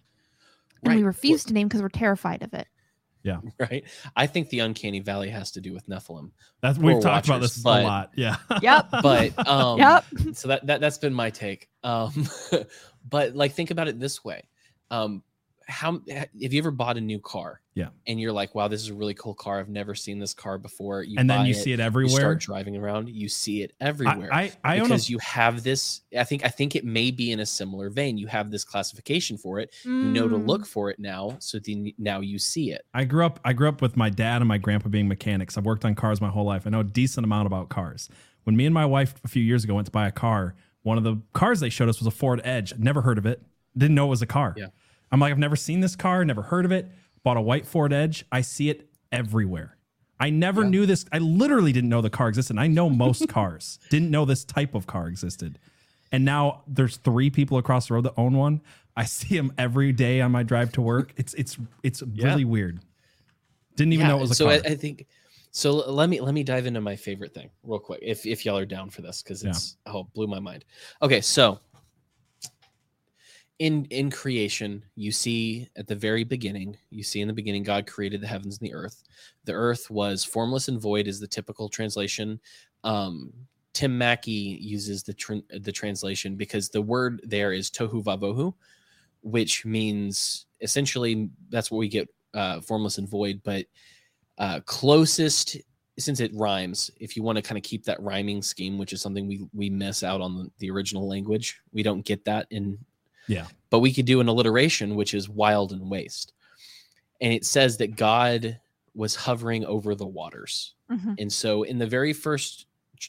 and we Right. refuse to name because we're terrified of it Yeah. Right? I think the uncanny valley has to do with Nephilim, That's we've Poor talked about this but- a lot. Yeah. yep but um, yep so that, that that's been my take um but like think about it this way um how have you ever bought a new car Yeah. and you're like wow this is a really cool car i've never seen this car before you and then buy you see it everywhere. you everywhere. start driving around you see it everywhere I I, I own a because you have this i think i think it may be in a similar vein you have this classification for it you know to Mm. look for it now so then now you see it I grew up I grew up with my dad and my grandpa being mechanics. I've worked on cars my whole life. I know a decent amount about cars. When me and my wife a few years ago went to buy a car, one of the cars they showed us was a Ford Edge. Never heard of it. Didn't know it was a car. Yeah. I'm like, I've never seen this car, never heard of it. Bought a white Ford Edge. I see it everywhere. I never Yeah. knew this. I literally didn't know the car existed. I know most cars. Didn't know this type of car existed. And now there's three people across the road that own one. I see them every day on my drive to work. It's it's it's Yeah. really weird. Didn't even know it was a so car. I, I think so let me let me dive into my favorite thing real quick if if y'all are down for this because Yeah. it's oh blew my mind okay so in in creation you see at the very beginning you see in the beginning god created the heavens and the earth the earth was formless and void is the typical translation um Tim Mackie uses the tr- the translation because the word there is tohu vavohu which means essentially that's what we get uh, formless and void, but uh, closest since it rhymes. If you want to kind of keep that rhyming scheme, which is something we we miss out on the, the original language, we don't get that in. Yeah. But we could do an alliteration, which is wild and waste, and it says that God was hovering over the waters. Mhm. And so in the very first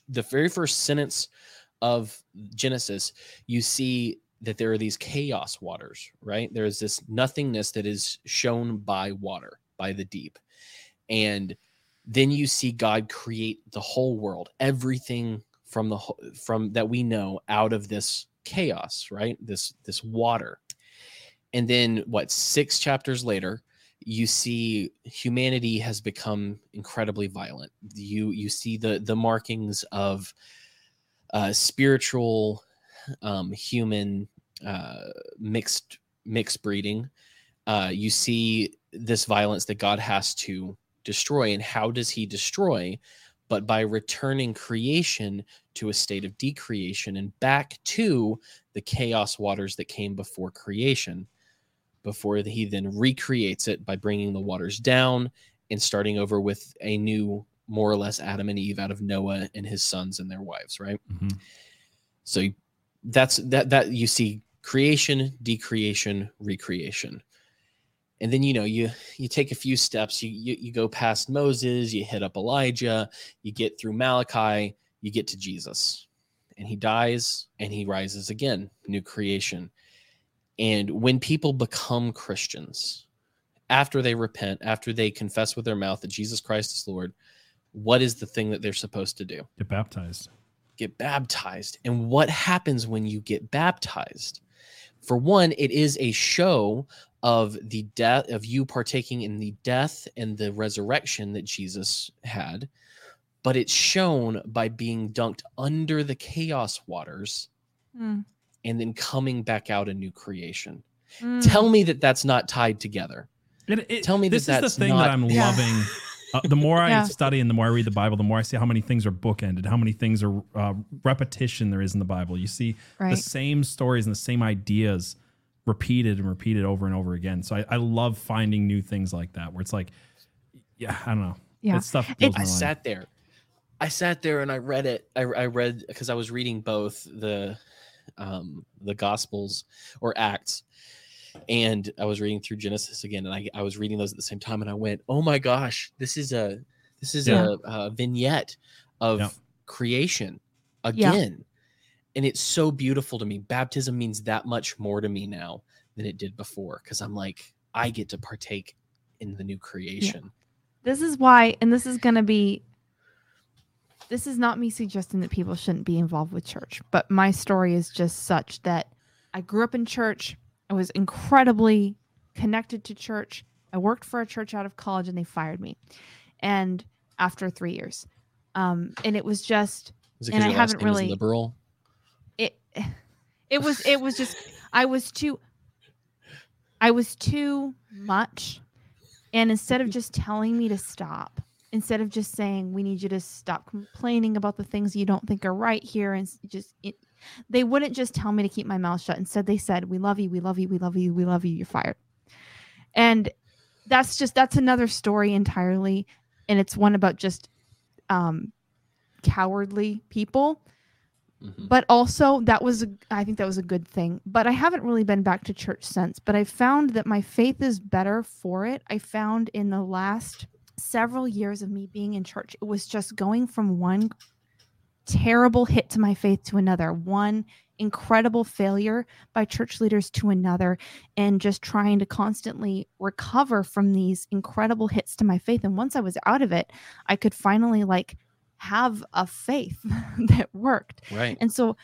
the very first sentence of Genesis, you see that there are these chaos waters, right? There is this nothingness that is shown by water, by the deep. And then you see God create the whole world, everything from the from that we know out of this chaos, right? This this water. And then what 6 chapters later, you see humanity has become incredibly violent. You you see the the markings of uh, spiritual um, human uh, mixed mixed breeding. Uh, you see this violence that God has to destroy, and how does He destroy? But by returning creation to a state of decreation and back to the chaos waters that came before creation, before He then recreates it by bringing the waters down and starting over with a new, more or less Adam and Eve out of Noah and his sons and their wives, right? Mhm. So that's that that you see creation, decreation, recreation. And then you know you you take a few steps, you, you you go past Moses, you hit up Elijah, you get through Malachi, you get to Jesus. And he dies and he rises again, new creation. And when people become Christians, after they repent, after they confess with their mouth that Jesus Christ is Lord, what is the thing that they're supposed to do? Get baptized. get baptized. And what happens when you get baptized? For one, it is a show of the death of you partaking in the death and the resurrection that Jesus had, but it's shown by being dunked under the chaos waters Mm. and then coming back out a new creation. Mm. Tell me that that's not tied together. It, it- Tell me that this is that's the thing not- that I'm Yeah. loving Uh, the more I Yeah. study and the more I read the Bible, the more I see how many things are bookended, how many things are uh, repetition there is in the Bible. You see Right. the same stories and the same ideas repeated and repeated over and over again. So I, I love finding new things like that where it's like, yeah, I don't know. Yeah. That stuff It- blows I mind. sat there. I sat there and I read it. I, I read because I was reading both the um the Gospels or Acts, and I was reading through Genesis again, and I I was reading those at the same time, and I went, "Oh my gosh, this is a this is Yeah. a, a vignette of Yeah. creation Yeah. again." And it's so beautiful to me. Baptism means that much more to me now than it did before because I'm like, I get to partake in the new creation. this is why and this is going to be this is not me suggesting that people shouldn't be involved with church but my story is just such that i grew up in church i was incredibly connected to church. I worked for a church out of college and they fired me. And after three years. Um and it was just it And I haven't really- liberal? it it was it was just i was too i was too much. And instead of just telling me to stop instead of just saying we need you to stop complaining about the things you don't think are right here and just it, they wouldn't just tell me to keep my mouth shut. Instead they said we love you we love you we love you we love you you're fired. And that's just that's another story entirely. And it's one about just um cowardly people. Mhm. but also that was a, i think that was a good thing. But i haven't really been back to church since. But i found that my faith is better for it. I found in the last several years of me being in church it was just going from one terrible hit to my faith to another one incredible failure by church leaders to another and just trying to constantly recover from these incredible hits to my faith and once i was out of it i could finally like have a faith that worked Right. and so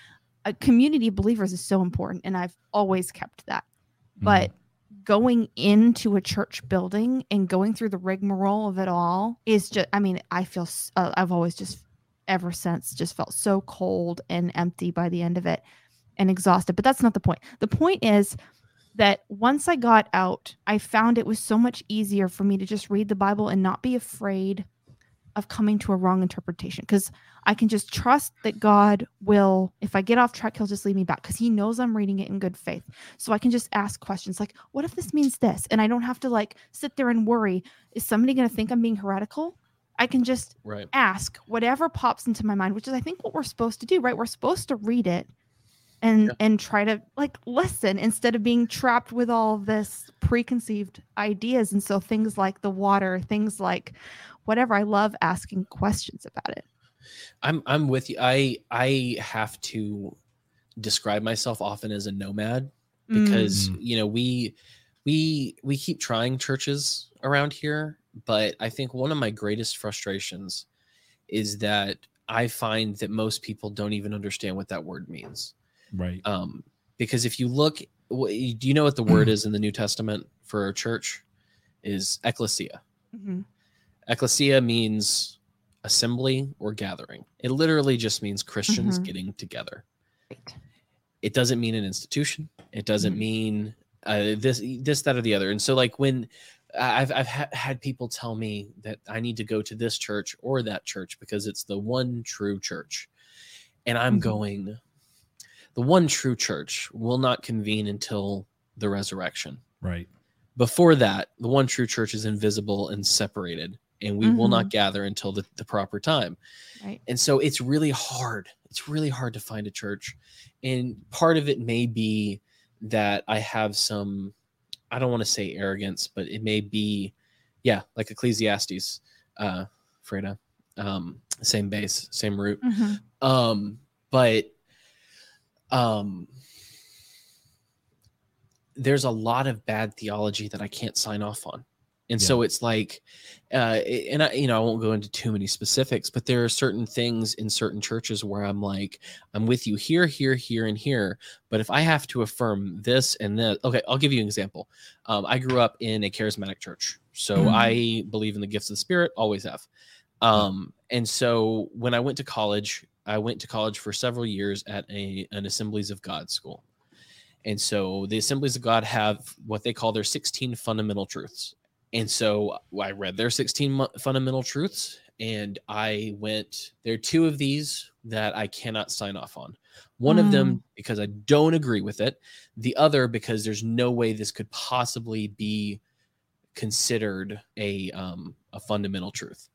a community of believers is so important and I've always kept that. Mm-hmm. But going into a church building and going through the rigmarole of it all is just I mean, I feel uh, I've always just ever since just felt so cold and empty by the end of it and exhausted. But that's not the point. The point is that once I got out, I found it was so much easier for me to just read the Bible and not be afraid of coming to a wrong interpretation because I can just trust that God will, if I get off track, He'll just lead me back because He knows I'm reading it in good faith. So I can just ask questions like, what if this means this? And I don't have to like sit there and worry, is somebody going to think I'm being heretical? I can just Right. ask whatever pops into my mind, which is I think what we're supposed to do, right? We're supposed to read it and Yeah. and try to like listen instead of being trapped with all this preconceived ideas. And so things like the water, things like whatever, I love asking questions about it. I'm I'm with you. I I have to describe myself often as a nomad Mm. because you know we we we keep trying churches around here, but I think one of my greatest frustrations is that I find that most people don't even understand what that word means. Right. Um, because if you look, wh- do you know what the word is in the New Testament for a church? Is ecclesia. Mhm. Ecclesia means assembly or gathering. It literally just means Christians Mhm. getting together. Right. It doesn't mean an institution. It doesn't Mhm. mean uh, this, this, that, or the other. And so, like when I've I've ha- had people tell me that I need to go to this church or that church because it's the one true church, and I'm Mhm. going, the one true church will not convene until the resurrection Right. before that, the one true church is invisible and separated, and we will not gather until the, the proper time. Right. And so it's really hard. It's really hard to find a church. And part of it may be that I have some, I don't want to say arrogance, but it may be, yeah, like Ecclesiastes, uh, Freda, um, same base, same root Mhm. um but um there's a lot of bad theology that i can't sign off on and so it's like uh and i you know i won't go into too many specifics but there are certain things in certain churches where i'm like i'm with you here here here and here but if i have to affirm this and this okay i'll give you an example. Um, i grew up in a charismatic church so Mhm. i believe in the gifts of the spirit always have. Um and so when i went to college i went to college for several years at a an assemblies of god school. And so the assemblies of god have what they call their 16 fundamental truths and so I read their 16 fundamental truths and I went, there are two of these that I cannot sign off on. One of them because I don't agree with it, the other because there's no way this could possibly be considered a um, a fundamental truth.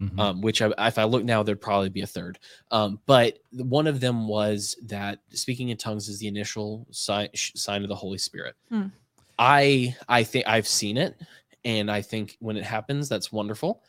Mhm. Um, which I, if I look now, there'd probably be a third. Um, but one of them was that speaking in tongues is the initial sign sh- sign of the Holy Spirit. Hmm. I I think I've seen it, and I think when it happens, that's wonderful.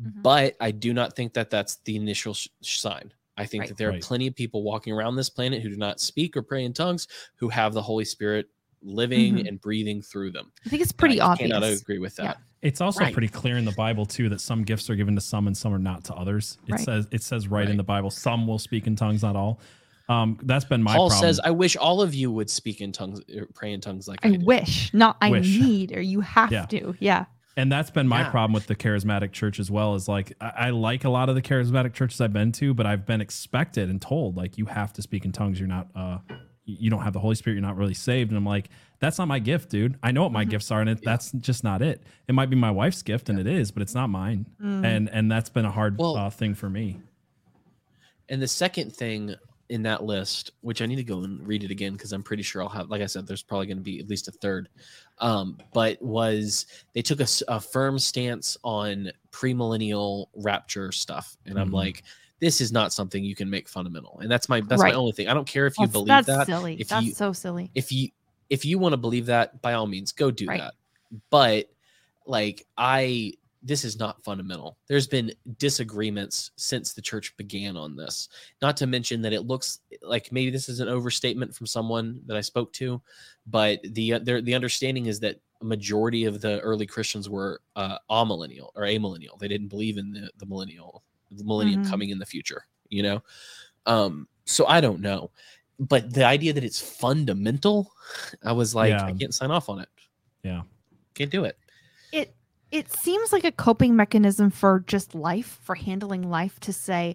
Mhm. But I do not think that that's the initial sh- sign. I think Right. that there are Right. plenty of people walking around this planet who do not speak or pray in tongues who have the Holy Spirit living Mhm. and breathing through them. I think it's pretty I obvious. Cannot agree with Yeah. that. It's also Right. pretty clear in the Bible too that some gifts are given to some and some are not to others. It Right. says it says right, in the Bible, some will speak in tongues, not all. Um, that's been my Paul problem. says, "I wish all of you would speak in tongues, or pray in tongues like I, I do." wish, not I Wish. need, or you have Yeah. to. Yeah. and that's been my Yeah. problem with the charismatic church as well. Is like I, I like a lot of the charismatic churches I've been to, but I've been expected and told like you have to speak in tongues. You're not uh you don't have the Holy Spirit. You're not really saved. And I'm like, that's not my gift, dude. I know what my Mhm. gifts are, and it, that's just not it. It might be my wife's gift, and it is, but it's not mine. Mm. And and that's been a hard Well- uh, thing for me. And the second thing in that list, which I need to go and read it again because I'm pretty sure I'll have, like I said, there's probably going to be at least a third. Um, but was they took a firm stance on premillennial rapture stuff, and I'm Mhm. like, this is not something you can make fundamental, and that's my that's Right. my only thing. I don't care if you That's, believe that's that. silly. If that's you- so silly. if you if you want to believe that by all means go do Right. that but like i this is not fundamental. There's been disagreements since the church began on this. Not to mention that it looks like maybe this is an overstatement from someone that i spoke to but the the, the understanding is that a majority of the early christians were uh amillennial or amillennial. They didn't believe in the, the millennial the millennium Mhm. coming in the future you know? Um so i don't know. But the idea that it's fundamental i was like i can't sign off on it. Yeah. can't do it. It it seems like a coping mechanism for just life for handling life to say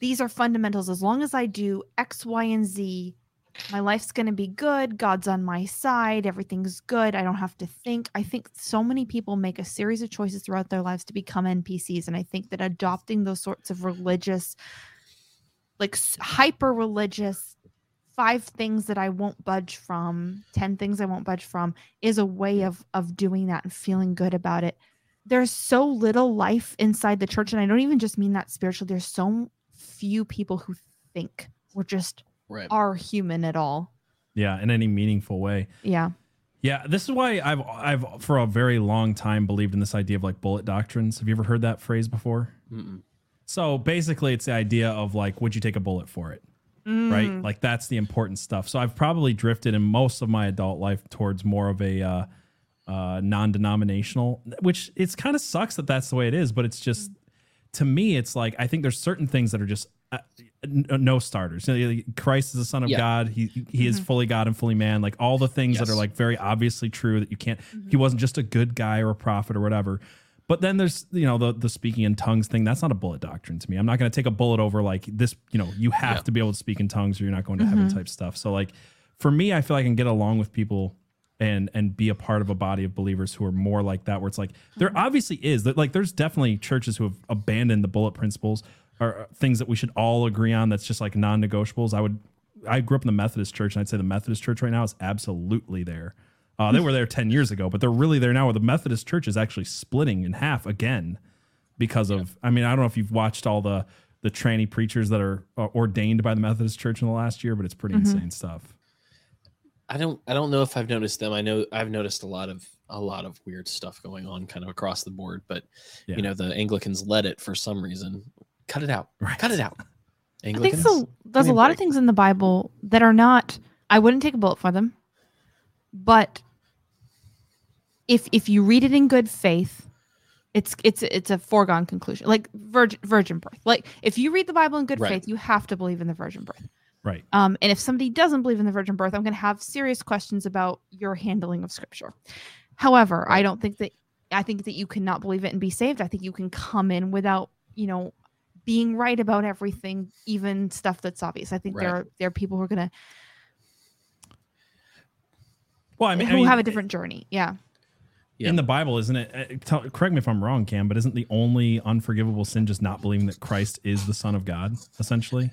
these are fundamentals. As long as i do x y and z my life's going to be good. God's on my side. Everything's good. I don't have to think. I think so many people make a series of choices throughout their lives to become npcs and i think that adopting those sorts of religious like hyper religious five things that i won't budge from 10 things i won't budge from is a way of of doing that and feeling good about it there's so little life inside the church and i don't even just mean that spiritual there's so few people who think or just right are human at all Yeah. In any meaningful way. yeah Yeah, this is why I've I've for a very long time believed in this idea of like bullet doctrines. Have you ever heard that phrase before? Mm-mm. So basically, it's the idea of like, would you take a bullet for it? Right? Mm. Like that's the important stuff. So I've probably drifted in most of my adult life towards more of a uh, uh, non-denominational, which it's kind of sucks that that's the way it is. But it's just to me, it's like I think there's certain things that are just uh, no starters. Christ is the Son of Yeah. God. He he is Mhm. fully God and fully man. Like all the things that are like very obviously true that you can't. Mm-hmm. He wasn't just a good guy or a prophet or whatever. But then there's you know the the speaking in tongues thing. That's not a bullet doctrine to me. I'm not going to take a bullet over like this. You know, you have Yeah. to be able to speak in tongues or you're not going to heaven Mhm. type stuff. So like for me, I feel like I can get along with people and and be a part of a body of believers who are more like that. Where it's like there obviously is that like there's definitely churches who have abandoned the bullet principles or uh, things that we should all agree on. That's just like non-negotiables. I would. I grew up in the Methodist church, and I'd say the Methodist church right now is absolutely there. Uh, they were there 10 years ago, but they're really there now where the Methodist church is actually splitting in half again because of, I mean, I don't know if you've watched all the, the tranny preachers that are uh, ordained by the Methodist church in the last year, but it's pretty Mhm. insane stuff. i don't i don't know if i've noticed them i know i've noticed a lot of a lot of weird stuff going on kind of across the board but Yeah. you know the anglicans let it for some reason cut it out Right. cut it out I think anglicans so. There's me a a lot break. of things in the Bible that are not. I wouldn't take a bullet for them, but if if you read it in good faith, it's it's it's a foregone conclusion. Like virgin virgin birth. Like if you read the Bible in good Right. faith, you have to believe in the virgin birth. Right. Um, and if somebody doesn't believe in the virgin birth, I'm going to have serious questions about your handling of scripture. However, I don't think that I think that you cannot believe it and be saved. I think you can come in without, you know, being right about everything, even stuff that's obvious. I think there are there are people who are going to Well, I mean, who I mean, have a different journey. Yeah. Yeah. in the Bible, isn't it? uh, Tell, correct me if I'm wrong, Cam, but isn't the only unforgivable sin just not believing that Christ is the Son of God? Essentially,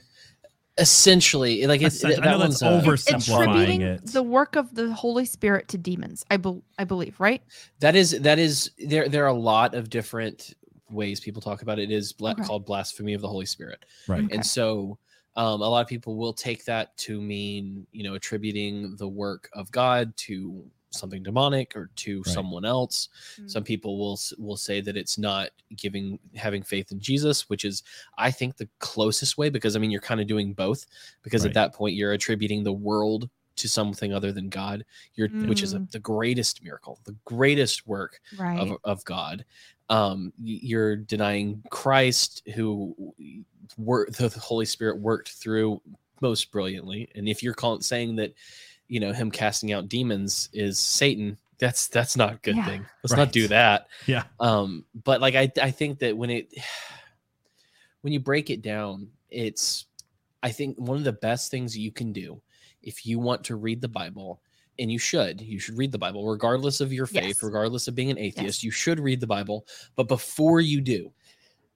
Essentially, like it's Essentially. I know that's one's, uh, Oversimplifying attributing it. the work of the Holy Spirit to demons. I bel I believe, right? That is that is there. There are a lot of different ways people talk about it. It is bla- Okay. called blasphemy of the Holy Spirit, right? Okay. and so um, a lot of people will take that to mean you know attributing the work of God to something demonic or to Right. someone else. Mm. Some people will will say that it's not giving having faith in Jesus, which is I think the closest way because I mean you're kind of doing both because Right. at that point you're attributing the world to something other than God, you're which is a, Mm. the greatest miracle, the greatest work Right. of, of God. Um, you're denying Christ, who wor- the the Holy Spirit worked through most brilliantly. And if you're calling saying that, you know, him casting out demons is Satan, that's that's not a good Yeah. thing. Let's not do that. Yeah. Um, but like I I think that when it when you break it down, it's I think one of the best things you can do if you want to read the Bible, and you should, you should read the Bible, regardless of your faith, Yes. regardless of being an atheist, Yes. you should read the Bible. But before you do,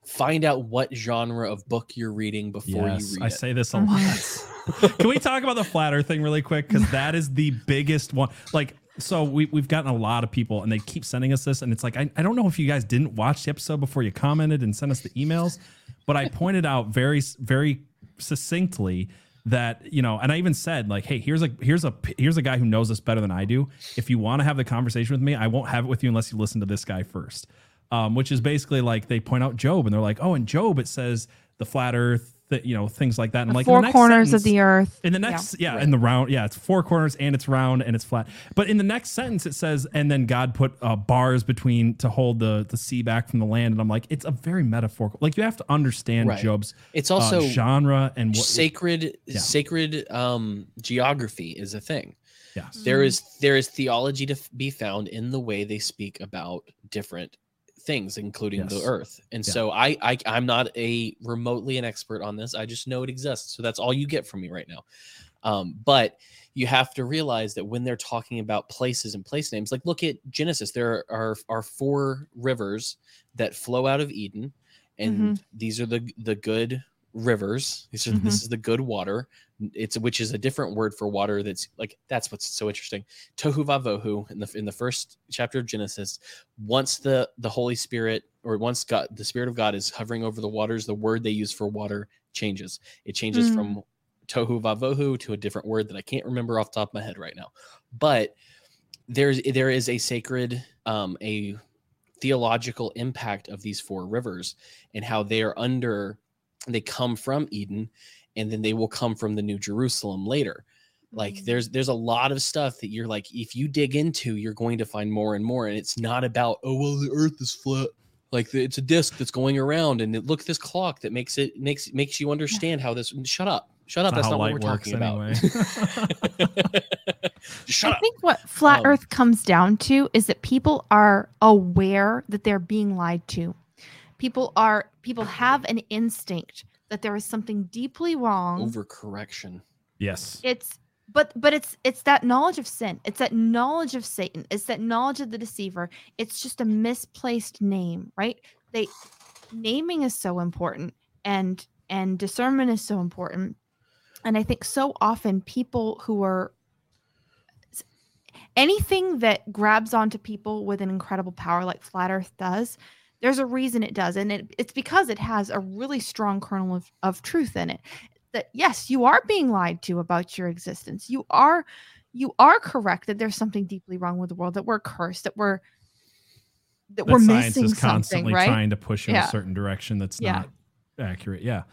find out what genre of book you're reading before Yes, you read I it. say this a lot. Can we talk about the flat Earth thing really quick? Because that is the biggest one. Like, so we we've gotten a lot of people, and they keep sending us this, and it's like I, I don't know if you guys didn't watch the episode before you commented and sent us the emails, but I pointed out very very succinctly that you know and i even said like hey here's a here's a here's a guy who knows this better than i do if you want to have the conversation with me i won't have it with you unless you listen to this guy first um, which is basically like they point out job and they're like oh in job it says the flat earth that you know things like that and The like in the four next corners sentence- of the earth. in the next, yeah, in the round, yeah, it's four corners and it's round and it's flat. But in the next sentence, it says, and then God put uh, bars between to hold the the sea back from the land. And I'm like, it's a very metaphorical. Like you have to understand Right. Job's It's uh, also genre and what. sacred Yeah. sacred um geography is a thing. yes, there is there is theology to f- be found in the way they speak about different things including the earth. And Yeah. so I, I i'm not a remotely an expert on this. I just know it exists. So that's all you get from me right now. Um, but you have to realize that when they're talking about places and place names like look at genesis. There are are four rivers that flow out of eden and these are the the good rivers. These are this is the good water. It's which is a different word for water that's like that's what's so interesting. Tohu vavohu in the in the first chapter of genesis once the the holy spirit or once god the spirit of god is hovering over the waters the word they use for water changes. It changes Mm. from tohu vavohu to a different word that i can't remember off the top of my head right now. But there's there is a sacred um a theological impact of these four rivers and how they are under they come from eden and then they will come from the new jerusalem later. Like Mm. there's there's a lot of stuff that you're like if you dig into you're going to find more and more and it's not about oh well the earth is flat. Like the- it's a disc that's going around and it, look at this clock that makes it makes makes you understand how this shut up. Shut up That's that's, not not what we're talking works about. shut I up. think what flat Um, Earth comes down to is that people are aware that they're being lied to. People are people have an instinct that there is something deeply wrong. overcorrection yes, It's but but it's it's that knowledge of sin. It's that knowledge of Satan. It's that knowledge of the deceiver. It's just a misplaced name, right? They naming is so important and and discernment is so important. And I think so often people who are anything that grabs onto people with an incredible power like flat earth does there's a reason it does and it, it's because it has a really strong kernel of, of truth in it that yes you are being lied to about your existence you are you are correct that there's something deeply wrong with the world that we're cursed that we're that, that we're science missing is something constantly right trying to push in Yeah. a certain direction that's Yeah. not accurate. Yeah,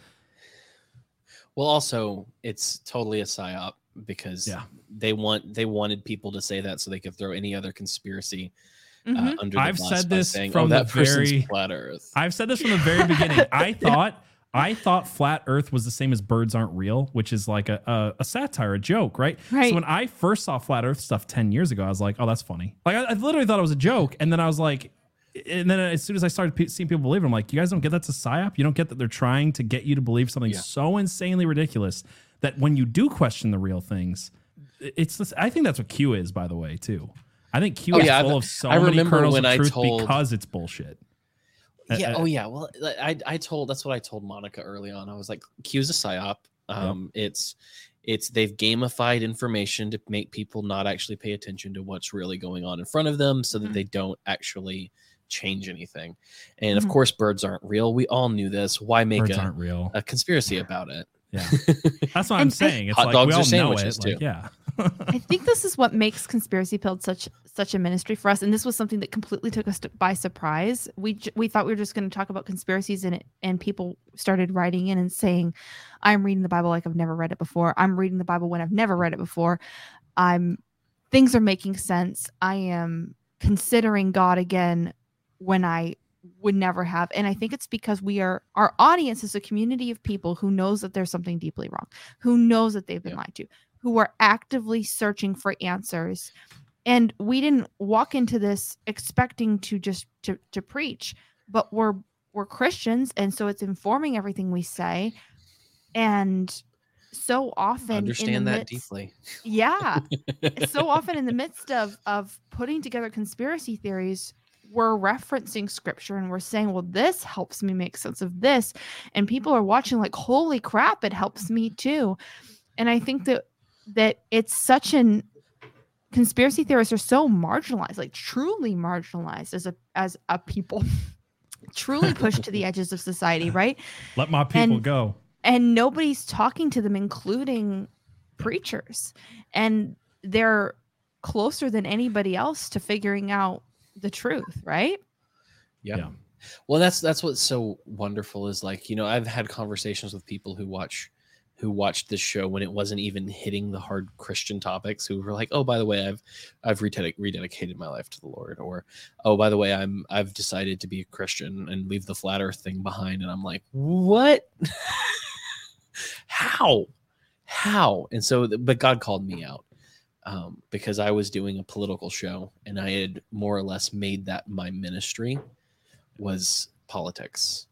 Well, also it's totally a psyop because Yeah. they want they wanted people to say that so they could throw any other conspiracy uh, Mhm. under I've bus said this saying, from oh, the that person's very- flat Earth. I've said this from the very beginning. I thought I thought flat Earth was the same as birds aren't real, which is like a, a, a satire, a joke, right? Right. So when I first saw flat Earth stuff ten years ago, I was like, oh, that's funny. Like I, I literally thought it was a joke, and then I was like, and then as soon as I started pe- seeing people believe it, I'm like, you guys don't get that's a psyop. You don't get that they're trying to get you to believe something Yeah. so insanely ridiculous that when you do question the real things, it's this. I think that's what Q is, by the way, too. I think Q Oh, is yeah, full I've- of so I many kernels when of I truth told- because it's bullshit. Uh, yeah. uh, Oh yeah. Well, I I told that's what I told Monica early on. I was like, Q's a psyop. Um, it's it's they've gamified information to make people not actually pay attention to what's really going on in front of them, so that Mhm. they don't actually change anything. And Mhm. of course, birds aren't real. We all knew this. Why make Birds a, aren't real. a conspiracy about it? Yeah, that's what I'm saying. It's Hot like dogs we are all know sandwiches, it. Like, too. yeah. I think this is what makes conspiracy pilled such such a ministry for us, and this was something that completely took us by surprise. We we thought we were just going to talk about conspiracies, and it, and people started writing in and saying, "I'm reading the Bible like I've never read it before. I'm reading the Bible when I've never read it before. I'm things are making sense. I am considering God again when I would never have." And I think it's because we are our audience is a community of people who knows that there's something deeply wrong, who knows that they've been Yeah. lied to, who are actively searching for answers and we didn't walk into this expecting to just to, to preach but we're we're christians and so it's informing everything we say and so often Understand that midst- deeply. yeah so often in the midst of of putting together conspiracy theories we're referencing scripture and we're saying well this helps me make sense of this and people are watching like holy crap it helps me too. And i think that that it's such an conspiracy theorists are so marginalized like truly marginalized as a as a people truly pushed to the edges of society right? Let my people And- go. and nobody's talking to them including preachers. And they're closer than anybody else to figuring out the truth right Yeah. Yeah. Well, that's that's what's so wonderful is like you know I've had conversations with people who watch who watched this show when it wasn't even hitting the hard Christian topics who were like, oh, by the way, I've I've rededic- rededicated my life to the Lord, or oh, by the way, I'm I've decided to be a Christian and leave the flat Earth thing behind, and I'm like, what? How? How? And so, but God called me out um, because I was doing a political show and I had more or less made that my ministry was politics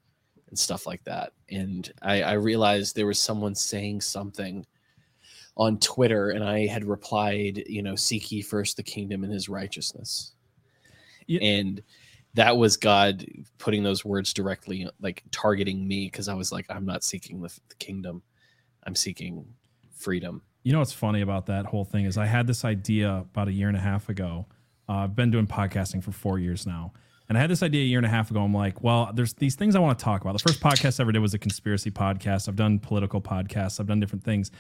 and stuff like that. And I, I realized there was someone saying something on Twitter, and I had replied, you know, seek ye first the kingdom and his righteousness. Yeah. And that was God putting those words directly, like targeting me, because I was like, I'm not seeking the, the kingdom, I'm seeking freedom. You know what's funny about that whole thing is I had this idea about a year and a half ago. Uh, I've been doing podcasting for four years now. And I had this idea a year and a half ago. I'm like, well, there's these things I want to talk about. The first podcast I ever did was a conspiracy podcast. I've done political podcasts. I've done different things.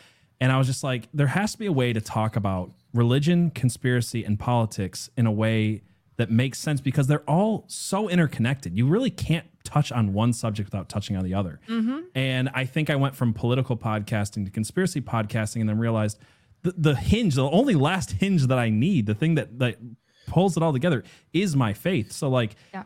And I was just like, there has to be a way to talk about religion, conspiracy, and politics in a way that makes sense because they're all so interconnected. You really can't touch on one subject without touching on the other. mm-hmm. And I think I went from political podcasting to conspiracy podcasting and then realized the, the hinge, the only last hinge that I need, the thing that, that pulls it all together is my faith. So like Yeah.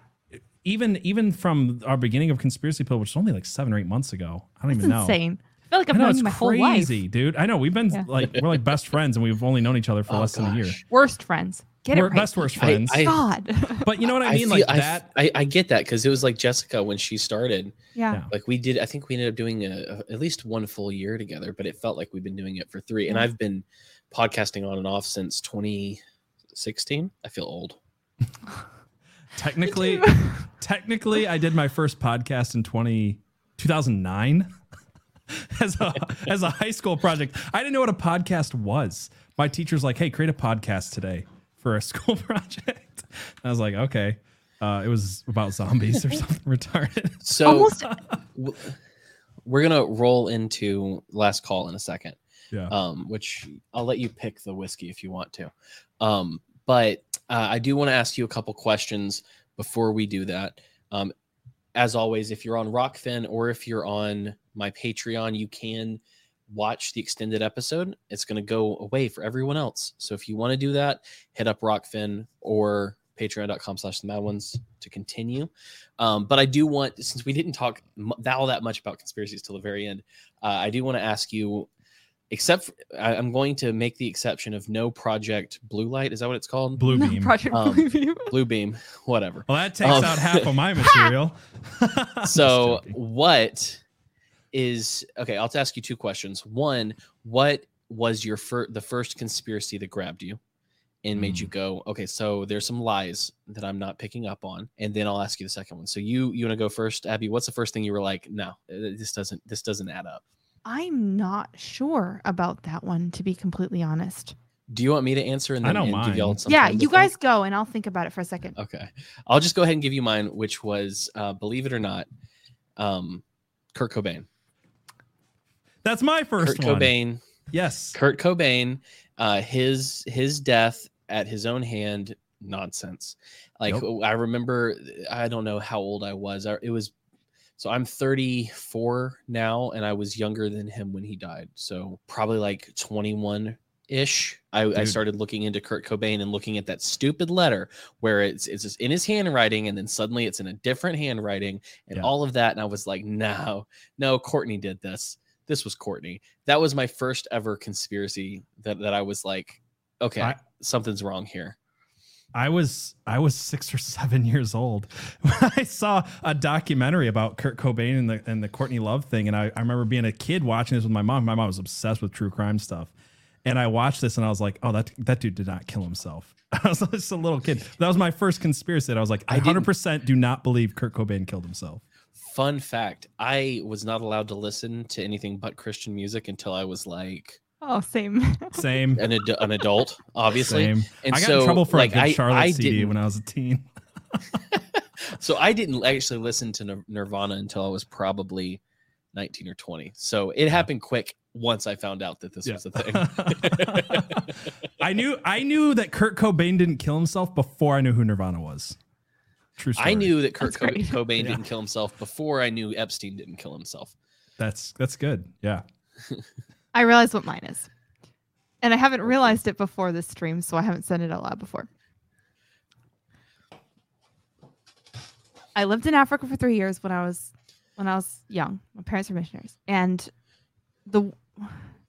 even even from our beginning of conspiracy pill, which was only like seven or eight months ago. I don't It's even know. insane. I feel like I've I known you my whole life. crazy, dude. I know we've been Yeah. like we're like best friends and we've only known each other for Oh, less than a year. Worst friends. Get We're it right. best worst friends. I- God. but you know what I I mean? feel- like I f- that. I, I get that because it was like Jessica when she started. yeah. Yeah. Like we did, I think we ended up doing a, a- at least one full year together, but it felt like we've been doing it for three. And mm. I've been podcasting on and off since 2016. I feel old. Technically, technically I did my first podcast in 20, 2009 as a as a high school project. I didn't know what a podcast was. My teacher's like, "Hey, create a podcast today for a school project." I was like, "Okay." Uh, it was about zombies or something retarded. So Almost we're gonna roll into last call in a second. Yeah. um, which I'll let you pick the whiskey if you want to. Um, but uh, I do want to ask you a couple questions before we do that. Um, as always, if you're on Rokfin or if you're on my Patreon, you can watch the extended episode. It's going to go away for everyone else. So if you want to do that, hit up Rokfin or patreon.com slash the mad ones to continue. Um, but I do want, since we didn't talk m- all that much about conspiracies till the very end, uh, I do want to ask you except for, I, I'm going to make the exception of no project blue light. Is that what it's called? Blue No, beam. Project Um, Blue Beam. Blue beam, whatever. well, that takes Um, out half of my material. So what is okay? I'll ask you two questions. One, what was your fir- the first conspiracy that grabbed you, and made you go, okay, so there's some lies that I'm not picking up on, and then I'll ask you the second one. So you you want to go first, Abby? What's the first thing you were like, no, uh, this doesn't this doesn't add up? I'm not sure about that one, to be completely honest. Do you want me to answer and I then don't and give y'all mind. some yeah, time to you think? guys go and I'll think about it for a second. Okay, I'll just go ahead and give you mine, which was, uh, believe it or not, um, Kurt Cobain. That's my first Kurt one. Cobain. Yes. Kurt Cobain, uh, his his death at his own hand, nonsense. Like Yep. I remember, I don't know how old I was. I- It was so I'm 34 now, and I was younger than him when he died. So probably like 21 ish. I, I started looking into Kurt Cobain and looking at that stupid letter where it's it's just in his handwriting, and then suddenly it's in a different handwriting, and Yeah. all of that. And I was like, no, no, Courtney did this. This was Courtney. That was my first ever conspiracy that that I was like, okay, I- something's wrong here. I was I was six or seven years old when I saw a documentary about Kurt Cobain and the and the Courtney Love thing, and I, I remember being a kid watching this with my mom. My mom was obsessed with true crime stuff, and I watched this and I was like, oh that that dude did not kill himself. I was just a little kid. That was my first conspiracy. That I was like, I I didn't- hundred percent do not believe Kurt Cobain killed himself. Fun fact: I was not allowed to listen to anything but Christian music until I was like Oh, same. Same. an, ad- an adult, obviously. Same. And I got so, in trouble for like, a good I- Charlotte I CD didn't- when I was a teen. So I didn't actually listen to Nirvana until I was probably 19 or 20. So it happened quick once I found out that this Yeah. was a thing. I knew I knew that Kurt Cobain didn't kill himself before I knew who Nirvana was. True story. I knew that Kurt That's Co- great. Cobain Yeah. didn't kill himself before I knew Epstein didn't kill himself. that's that's good. Yeah. I realize what mine is. And I haven't realized it before this stream, so I haven't said it out loud before. I lived in Africa for three years when I was when I was young. My parents were missionaries, and the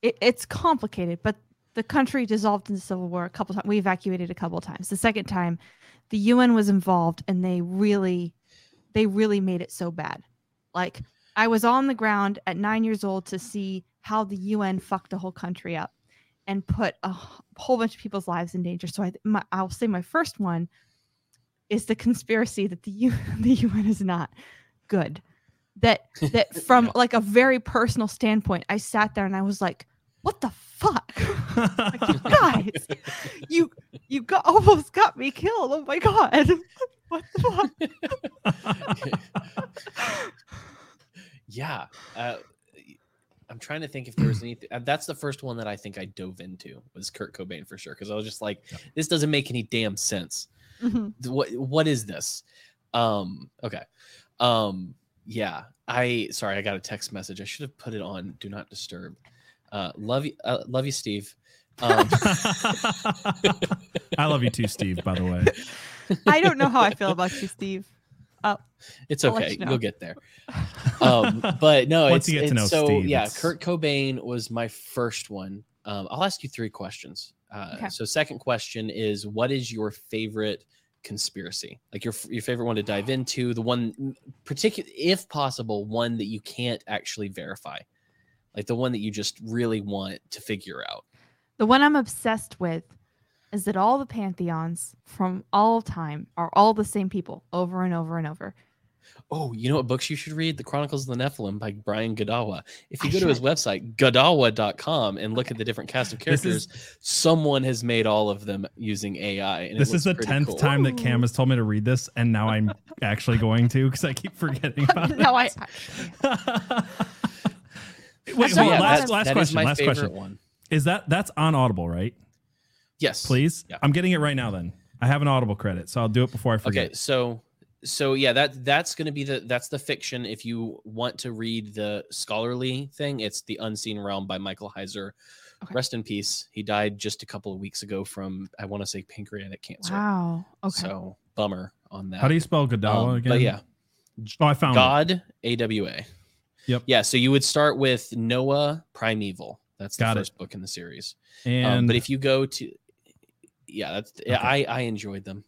it, it's complicated. But the country dissolved in the civil war a couple times. We evacuated a couple times. The second time, the UN was involved, and they really, they really made it so bad. Like I was on the ground at nine years old to see how the UN fucked a whole country up and put a whole bunch of people's lives in danger. So I, my, I'll say my first one is the conspiracy that the U, the UN is not good. That that from like a very personal standpoint, I sat there and I was like, "What the fuck, like, you guys? You you got almost got me killed. Oh my god, what the fuck?" yeah. Uh, I'm trying to think if there was anything. uh, That's the first one that I think I dove into was Kurt Cobain for sure. Cause I was just like, this doesn't make any damn sense. Mhm. what what is this um okay um yeah i sorry i got a text message i should have put it on do not disturb uh love you uh, love you steve um I love you too, Steve, by the way. I don't know how I feel about you, Steve. it's I'll okay you know. you'll get there um but no Once it's, you get to it's- know so Steve, yeah it's- kurt cobain was my first one um i'll ask you three questions uh Okay. so second question is what is your favorite conspiracy like your your favorite one to dive into the one particular if possible one that you can't actually verify like the one that you just really want to figure out The one I'm obsessed with is that all the pantheons from all time are all the same people over and over and over. oh you know what books you should read the chronicles of the nephilim by brian godawa if you I go to his website godawa.com and look at the different cast of characters is someone has made all of them using ai and this is the tenth cool. time that Cam has told me to read this, and now I'm actually going to because I keep forgetting about it. no, I Wait, So hold on, yeah, last that's- last that is question. my Last question. one Is that that's on Audible, right? yes Please. Yeah. I'm getting it right now. Then I have an Audible credit, so I'll do it before I forget. Okay, so so yeah, that that's going to be the that's the fiction. If you want to read the scholarly thing, it's the Unseen Realm by Michael Heiser. Okay. Rest in peace. He died just a couple of weeks ago from I want to say pancreatic cancer. wow. Okay. So bummer on that. How do you spell Godawa Um, again? But yeah, Oh, I found it. God A W A. Yep. Yeah, so you would start with Noah Primeval. That's the Got it. first book in the series. And um, but if you go to yeah that's yeah, Okay. i i enjoyed them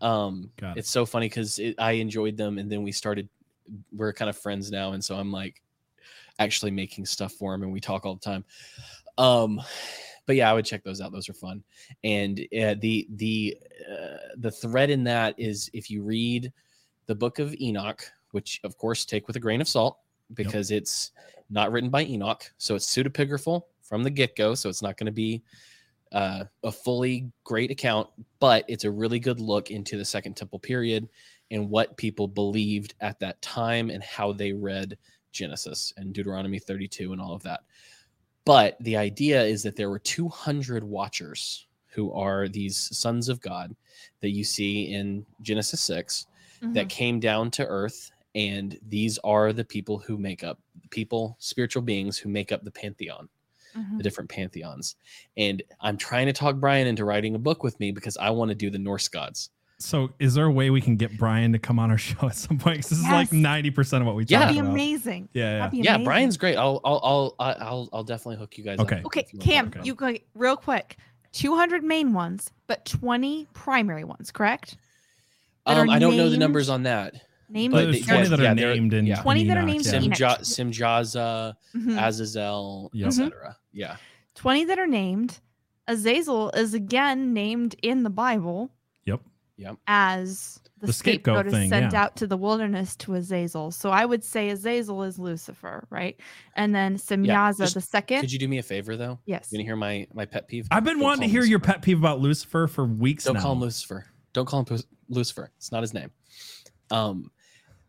um Got it. it's so funny because i enjoyed them and then we started we're kind of friends now and so i'm like actually making stuff for him and we talk all the time um but yeah, I would check those out. Those are fun. And uh, the the uh, the thread in that is if you read the book of Enoch, which of course take with a grain of salt because it's not written by Enoch, so it's pseudepigraphal from the get go. So it's not going to be uh, a fully great account, but it's a really good look into the Second Temple period and what people believed at that time and how they read Genesis and Deuteronomy 32 and all of that. But the idea is that there were 200 watchers who are these sons of God that you see in Genesis 6 that Mhm. came down to earth. And these are the people who make up the people, spiritual beings who make up the pantheon Mhm. the different pantheons. And I'm trying to talk Brian into writing a book with me because I want to do the Norse gods. So, is there a way we can get Brian to come on our show at some point? 'Cause this is like ninety percent of what we Yeah. talk That'd be about. amazing. Yeah, yeah. That'd be Yeah, amazing. Brian's great. I'll I'll I'll I- I'll I'll definitely hook you guys Okay. up. Okay, if you Cam, talk. you go real quick. 200 main ones, but 20 primary ones, correct? Um, I don't know the numbers on that. Named But But there's twenty yes, that are they're- named in yeah. 20 that are named yeah. in Simja, Enoch. Simjaza, Mhm. Azazel, Yep. etc. Yeah. 20 that are named. Azazel is again named in the Bible Yep. Yep. As the, The scapegoat scapegoat, is thing, sent yeah. out to the wilderness to Azazel. So I would say Azazel is Lucifer, right? And then Semyaza, just- the second. Could you do me a favor though? yes. You gonna hear my my pet peeve? I've been Don't wanting to him hear your pet peeve about Lucifer for weeks Don't now. call him Lucifer. Don't call him Pus- Lucifer. It's not his name. Um,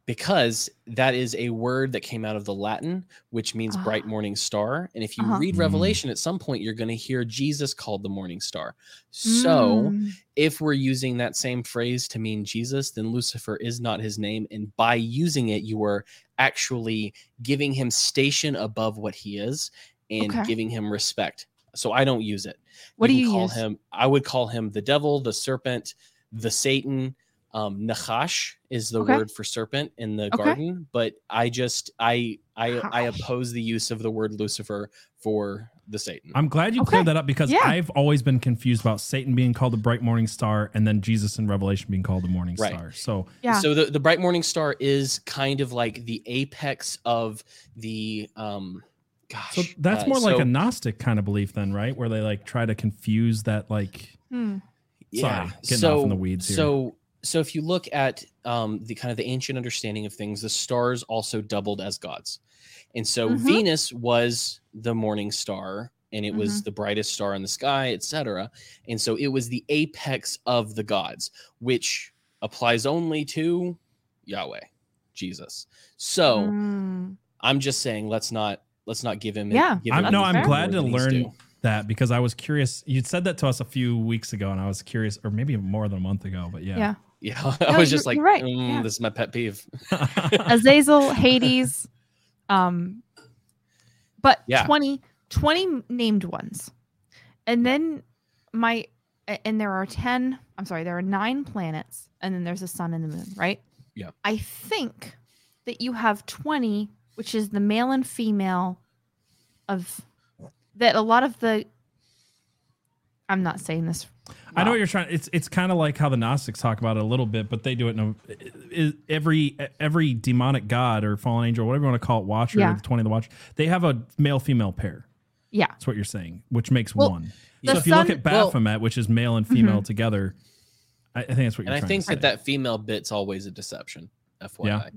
because that is a word that came out of the Latin, which means bright Ah. morning star. And if you Uh-huh. read Mm. Revelation, at some point you're going to hear Jesus called the morning star. So Mm. if we're using that same phrase to mean Jesus, then Lucifer is not his name. And by using it, you are actually giving him station above what he is and Okay. giving him respect. So I don't use it. What do you call use? him? I would call him the devil, the serpent, the Satan. Um, Nachash is the Okay. word for serpent in the Okay. garden, but I just I I I oppose the use of the word Lucifer for the Satan. I'm glad you Okay. cleared that up because Yeah. I've always been confused about Satan being called the bright morning star and then Jesus in Revelation being called the morning Right. star. So Yeah. So the, the bright morning star is kind of like the apex of the um gosh. so that's uh, more like so- a Gnostic kind of belief then, right? Where they like try to confuse that like Hmm. Sorry, getting so, off in the weeds here. So so if you look at um the kind of the ancient understanding of things, the stars also doubled as gods. And so Mhm. Venus was the morning star and it Mm-hmm. was the brightest star in the sky, etc. And so it was the apex of the gods, which applies only to Yahweh, Jesus. So Mm. I'm just saying let's not let's not give him Yeah, give I'm, no, I'm glad to award that he's learn due. that because I was curious. You'd said that to us a few weeks ago, and I was curious, or maybe more than a month ago. But yeah, Yeah. Yeah, I No, was just like, right. "Mm, Yeah. this is my pet peeve. Azazel, Hades, um, but Yeah. 20, 20 named ones. And then my, and there are 10, I'm sorry, there are nine planets, and then there's a sun and the moon, right? Yeah. I think that you have 20, which is the male and female of that a lot of the, I'm not saying this. I know what you're trying. It's it's kind of like how the Gnostics talk about it a little bit, but they do it in a, i- every every demonic god or fallen angel, whatever you want to call it, watcher, Yeah. the twenty of the watch. They have a male female pair. Yeah. That's what you're saying, which makes Well, one. So if you look sun- at well- Baphomet, which is male and female Mhm. together, I, I think that's what And you're And I think to say. that that female bit's always a deception. FYI,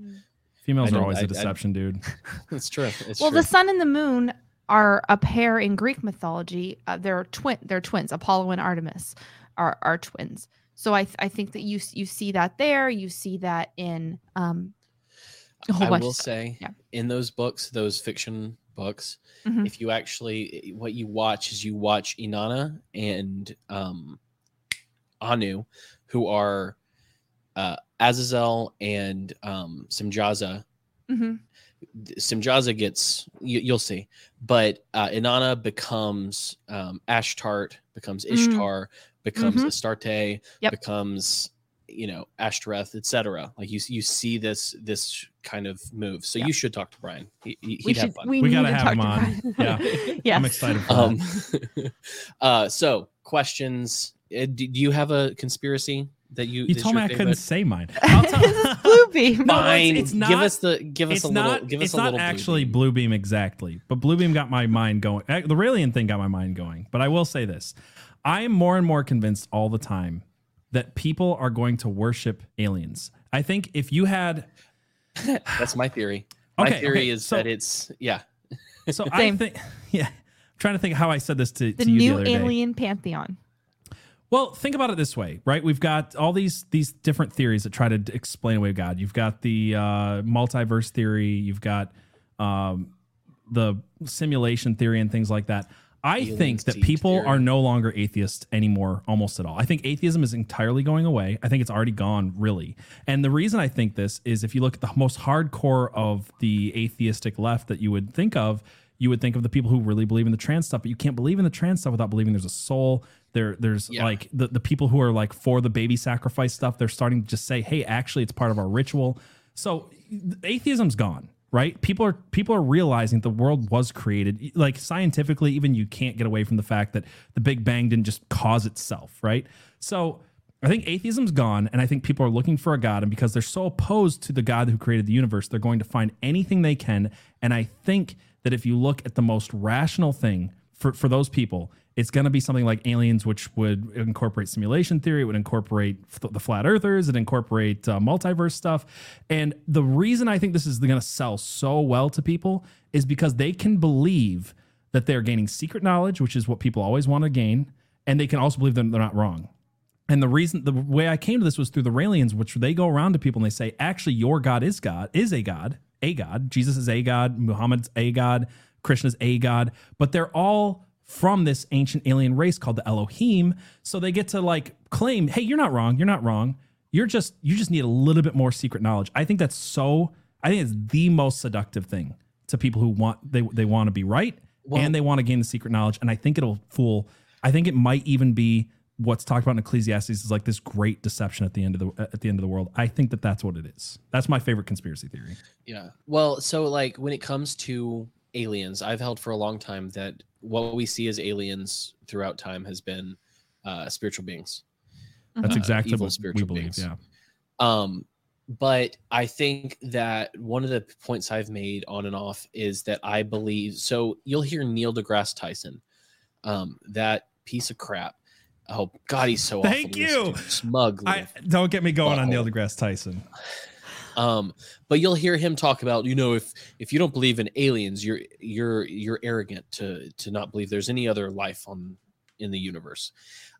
females are always I- a I- deception, dude. it's true. It's well, true. the sun and the moon are a pair in Greek mythology. Uh, they're twin. They're twins. Apollo and Artemis are are twins. So I th- I think that you you see that there. You see that in um I will say Yeah. in those books, those fiction books, Mhm. if you actually what you watch is you watch Inanna and um Anu, who are uh Azazel and um Simjaza. Mhm. Simjaza gets you, you'll see, but uh, Inanna becomes um, Ashtart, becomes Mm. Ishtar, becomes Mhm. Astarte, Yep. becomes you know Ashtoreth, etc. Like you you see this this kind of move. So Yeah. you should talk to Brian. He, he- We he'd have should. fun. We, We gotta to have talk him to on. Brian. Yeah. yes. I'm excited for um, uh, so questions. Uh, do, do you have a conspiracy that you? You told me your I couldn't say mine. I'll tell- this is Bluebeam. No, it's- Fine. it's give not- us the give us it's a not. little. Give us it's a not little. actually Bluebeam. Bluebeam exactly, but Bluebeam got my mind going. eh, The Raelian thing got my mind going. But I will say this: I am more and more convinced all the time that people are going to worship aliens. I think if you had, That's my theory. My Okay, theory okay, is so- that it's yeah. so I Same. think, yeah, I'm trying to think how I said this to, the to you the new other day. alien pantheon. Well, think about it this way, right? We've got all these these different theories that try to d- explain away God. You've got the uh, multiverse theory. You've got um, the simulation theory and things like that. I Alien think that people theory. are no longer atheists anymore, almost at all. I think atheism is entirely going away. I think it's already gone, really. And the reason I think this is if you look at the most hardcore of the atheistic left that you would think of, you would think of the people who really believe in the trans stuff, but you can't believe in the trans stuff without believing there's a soul. There, there's Yeah. like the, the people who are like for the baby sacrifice stuff. They're starting to just say, hey, actually, it's part of our ritual. So atheism's gone, right? People are people are realizing the world was created. Like scientifically, even you can't get away from the fact that the Big Bang didn't just cause itself, right? So I think atheism's gone, and I think people are looking for a God, and because they're so opposed to the God who created the universe, they're going to find anything they can. And I think that if you look at the most rational thing for, for those people, it's going to be something like aliens, which would incorporate simulation theory, it would incorporate f- the flat earthers, it incorporate uh, multiverse stuff. And the reason I think this is going to sell so well to people is because they can believe that they're gaining secret knowledge, which is what people always want to gain, and they can also believe that they're not wrong. And the reason, the way I came to this was through the Raelians, which they go around to people and they say, actually, your God is God, is a God, a God. Jesus is a God, Muhammad's a God, Krishna's a God, but they're all from this ancient alien race called the Elohim. So they get to like claim, hey, you're not wrong, you're not wrong. You're just, you just need a little bit more secret knowledge. I think that's so, I think it's the most seductive thing to people who want, they, they want to be right Well- and they want to gain the secret knowledge. And I think it'll fool, I think it might even be what's talked about in Ecclesiastes is like this great deception at the end of the at the end of the world. I think that that's what it is. That's my favorite conspiracy theory. Yeah. Well, so like when it comes to aliens, I've held for a long time that what we see as aliens throughout time has been uh, spiritual beings. That's Uh, exactly evil what we believe. beings. Yeah. Um, but I think that one of the points I've made on and off is that I believe. So you'll hear Neil deGrasse Tyson, um, that piece of crap. Oh God, he's so Thank to you. to. smug. I don't get me going on Neil deGrasse Tyson. um but you'll hear him talk about you know if if you don't believe in aliens you're you're you're arrogant to to not believe there's any other life on in the universe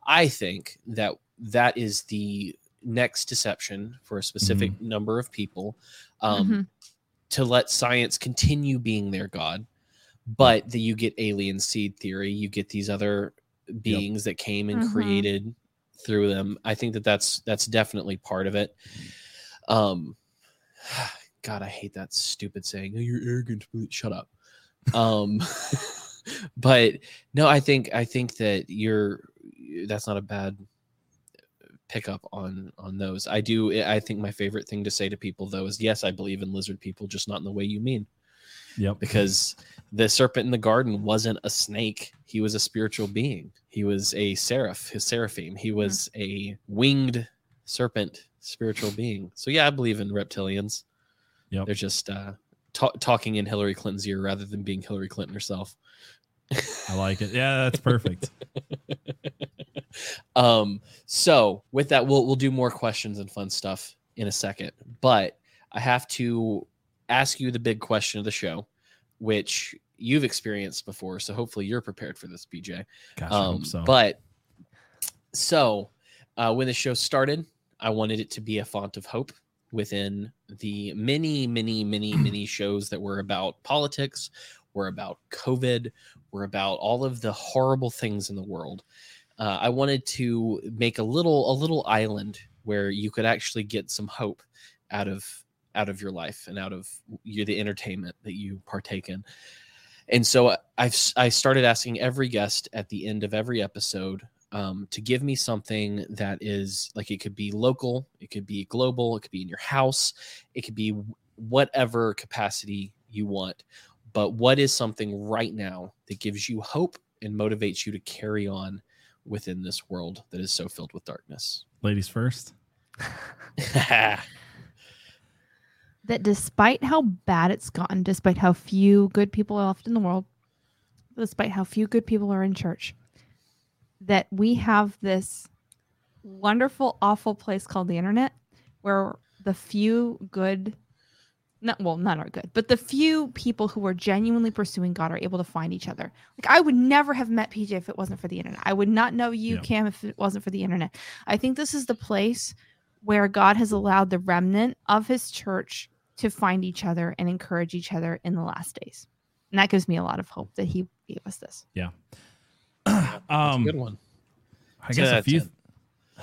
i think that that is the next deception for a specific number of people um Mhm. to let science continue being their god but that you get alien seed theory you get these other beings that came and Mhm. created through them i think that that's that's definitely part of it. Um god i hate that stupid saying oh, you're arrogant shut up. Um but no i think i think that you're that's not a bad pickup on on those. I do i think my favorite thing to say to people though is yes i believe in lizard people just not in the way you mean Yep. because the serpent in the garden wasn't a snake he was a spiritual being he was a seraph his seraphim he was a winged serpent spiritual being so yeah i believe in reptilians Yep. they're just uh ta- talking in hillary clinton's ear rather than being hillary clinton herself I like it. Yeah, that's perfect. um so with that we'll we'll do more questions and fun stuff in a second but i have to ask you the big question of the show which you've experienced before so hopefully you're prepared for this PJ Gosh, um so. but so uh when the show started i wanted it to be a font of hope within the many many many many shows that were about politics were about covid were about all of the horrible things in the world uh, I wanted to make a little a little island where you could actually get some hope out of out of your life and out of you the entertainment that you partake in. And so uh, I've I started asking every guest at the end of every episode um, to give me something that is like it could be local, it could be global, it could be in your house, it could be whatever capacity you want. But what is something right now that gives you hope and motivates you to carry on within this world that is so filled with darkness. Ladies first. that despite how bad it's gotten, despite how few good people are left in the world, despite how few good people are in church, that we have this wonderful, awful place called the internet where the few good not well, none are good, but the few people who are genuinely pursuing God are able to find each other. Like I would never have met PJ if it wasn't for the internet. I would not know you, Yeah. Cam, if it wasn't for the internet. I think this is the place where God has allowed the remnant of his church to find each other and encourage each other in the last days. And that gives me a lot of hope that he gave us this. That's a Um, good one. I guess a few.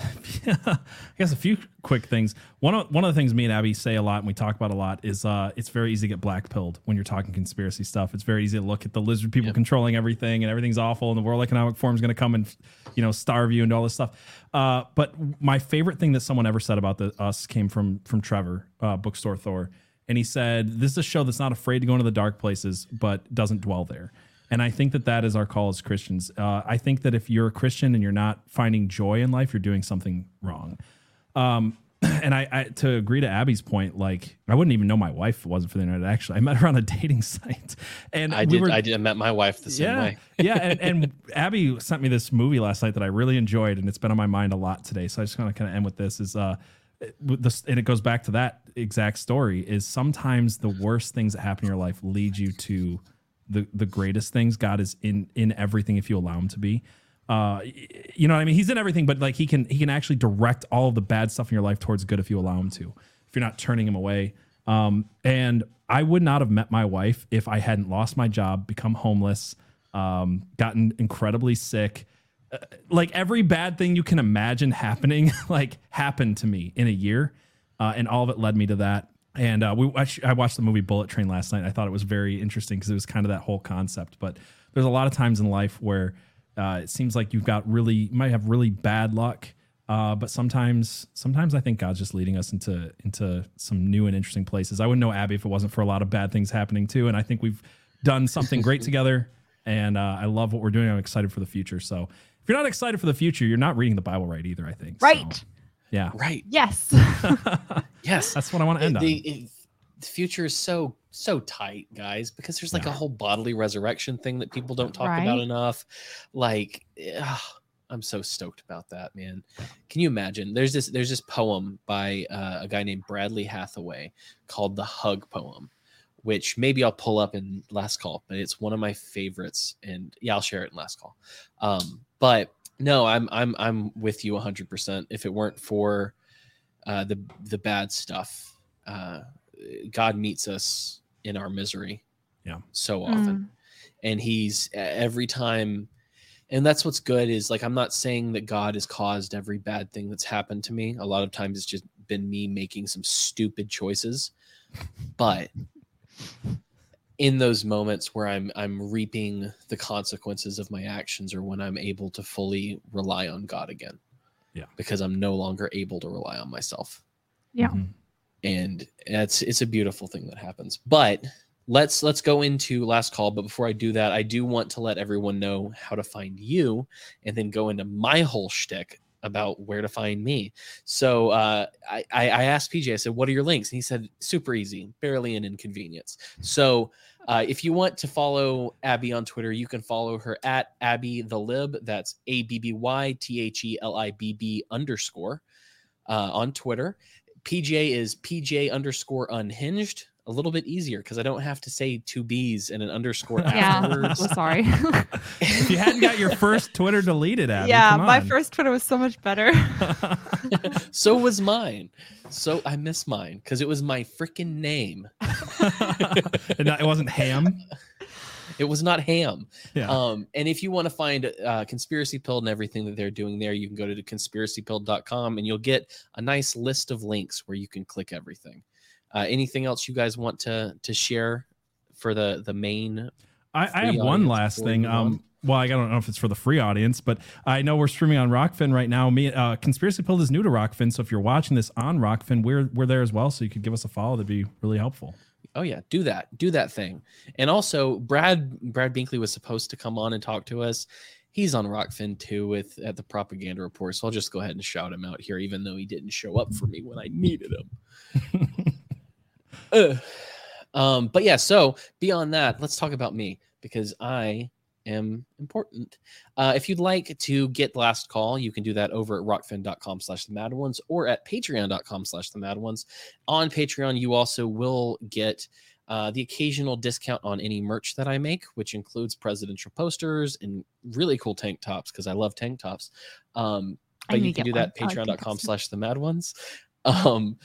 I guess a few quick things. One of one of the things me and Abby say a lot and we talk about a lot is uh, it's very easy to get black pilled when you're talking conspiracy stuff. It's very easy to look at the lizard people Yep. controlling everything and everything's awful and the World Economic Forum is going to come and you know starve you and all this stuff. Uh, but my favorite thing that someone ever said about the, us came from from Trevor, uh, Bookstore Thor, and he said this is a show that's not afraid to go into the dark places but doesn't dwell there. And I think that that is our call as Christians. Uh, I think that if you're a Christian and you're not finding joy in life, you're doing something wrong. Um, and I, I, to agree to Abby's point, like I wouldn't even know my wife wasn't for the internet. Actually, I met her on a dating site, and I we did. were- I did. I met my wife the same yeah, way. yeah. And, and Abby sent me this movie last night that I really enjoyed, and it's been on my mind a lot today. So I just want to kind of end with this: is uh, and it goes back to that exact story. Is sometimes the worst things that happen in your life lead you to the the greatest things. God is in in everything if you allow Him to be. Uh, you know what I mean? He's in everything, but like he can he can actually direct all of the bad stuff in your life towards good if you allow him to. If you're not turning him away. Um, and I would not have met my wife if I hadn't lost my job, become homeless, um, gotten incredibly sick. Uh, like every bad thing you can imagine happening, like happened to me in a year, uh, and all of it led me to that. And uh, we watch, I watched the movie Bullet Train last night. I thought it was very interesting because it was kind of that whole concept. But there's a lot of times in life where uh, it seems like you've got really, you might have really bad luck. Uh, but sometimes, sometimes I think God's just leading us into into some new and interesting places. I wouldn't know Abby if it wasn't for a lot of bad things happening too. And I think we've done something great together. And uh, I love what we're doing. I'm excited for the future. So you're not excited for the future, you're not reading the Bible right either. I think. So, Right. yeah. Right. Yes. Yes. That's what I want to end the, on. it- the future is so so tight, guys, because there's like Yeah. a whole bodily resurrection thing that people don't talk about enough. Like, ugh, I'm so stoked about that, man. Can you imagine? There's this there's this poem by uh, a guy named Bradley Hathaway called the Hug Poem, which maybe I'll pull up in last call, but it's one of my favorites, and yeah, I'll share it in last call. Um, but no, I'm I'm I'm with you 100. percent If it weren't for uh, the the bad stuff, uh, God meets us in our misery. Yeah. so often Mm. and he's every time and that's what's good is like i'm not saying that god has caused every bad thing that's happened to me a lot of times it's just been me making some stupid choices but in those moments where i'm i'm reaping the consequences of my actions or when i'm able to fully rely on god again Yeah. because i'm no longer able to rely on myself Yeah. Mhm. and it's it's a beautiful thing that happens but let's let's go into last call but before i do that i do want to let everyone know how to find you and then go into my whole shtick about where to find me. So uh, I, I I asked pj i said what are your links? And he said super easy barely an inconvenience. So uh, if you want to follow abby on twitter you can follow her at abby the lib. That's a-b-b-y-t-h-e-l-i-b-b underscore uh, on twitter. PJ is PJ underscore unhinged. A little bit easier because I don't have to say two B's and an underscore Yeah. afterwards. So sorry. if you hadn't got your first Twitter deleted, Abby, yeah, come my first Twitter was so much better. so was mine. So I miss mine because it was my freaking name. It wasn't ham. It was not ham. Yeah. Um, and if you want to find uh, Conspiracy Pilled and everything that they're doing there, you can go to conspiracypill.com and you'll get a nice list of links where you can click everything. Uh, anything else you guys want to to share for the the main? I, I have one last thing. Um, well, I don't know if it's for the free audience, but I know we're streaming on Rokfin right now. Me, uh, Conspiracy Pill is new to Rokfin, so if you're watching this on Rokfin, we're we're there as well. So you could give us a follow. That'd be really helpful. Oh yeah, do that. Do that thing. And also Brad Brad Binkley was supposed to come on and talk to us he's on Rokfin too with at the Propaganda Report. So I'll just go ahead and shout him out here, even though he didn't show up for me when I needed him. uh, um, but yeah, so beyond that, let's talk about me because I am important. Uh, if you'd like to get last call, you can do that over at rokfin.com slash the mad ones or at patreon.com slash the mad ones. On Patreon, you also will get uh, the occasional discount on any merch that I make, which includes presidential posters and really cool tank tops because I love tank tops. Um, but you can do that patreon.com slash the mad ones. Um,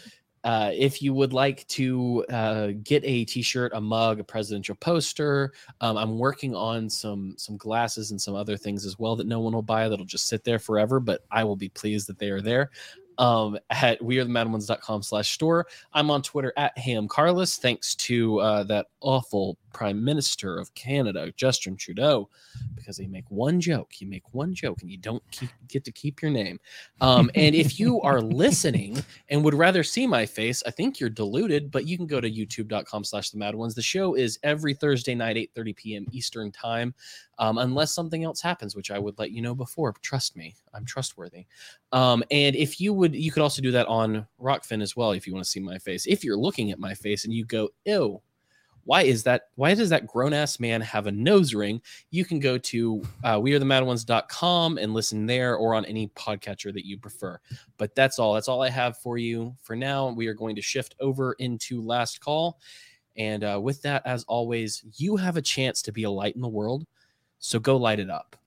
uh, if you would like to uh, get a t-shirt a mug a presidential poster um, i'm working on some some glasses and some other things as well that no one will buy that'll just sit there forever but i will be pleased that they are there um, at wearethemadones.com slash store. I'm on Twitter at Ham Carlos. Thanks to uh, that awful Prime Minister of Canada, Justin Trudeau, because they make one joke. You make one joke and you don't keep, get to keep your name. Um, and if you are listening and would rather see my face, I think you're deluded, but you can go to youtube.com slash the mad ones. The show is every Thursday night, 8 30 p.m. Eastern time um, unless something else happens, which I would let you know before. Trust me, I'm trustworthy. Um, and if you would, you could also do that on Rokfin as well if you want to see my face. If you're looking at my face and you go, ew, why is that? Why does that grown ass man have a nose ring? You can go to uh, wearethemadOnes.com and listen there or on any podcatcher that you prefer. But that's all. That's all I have for you for now. We are going to shift over into last call. And uh, with that, as always, you have a chance to be a light in the world. So go light it up.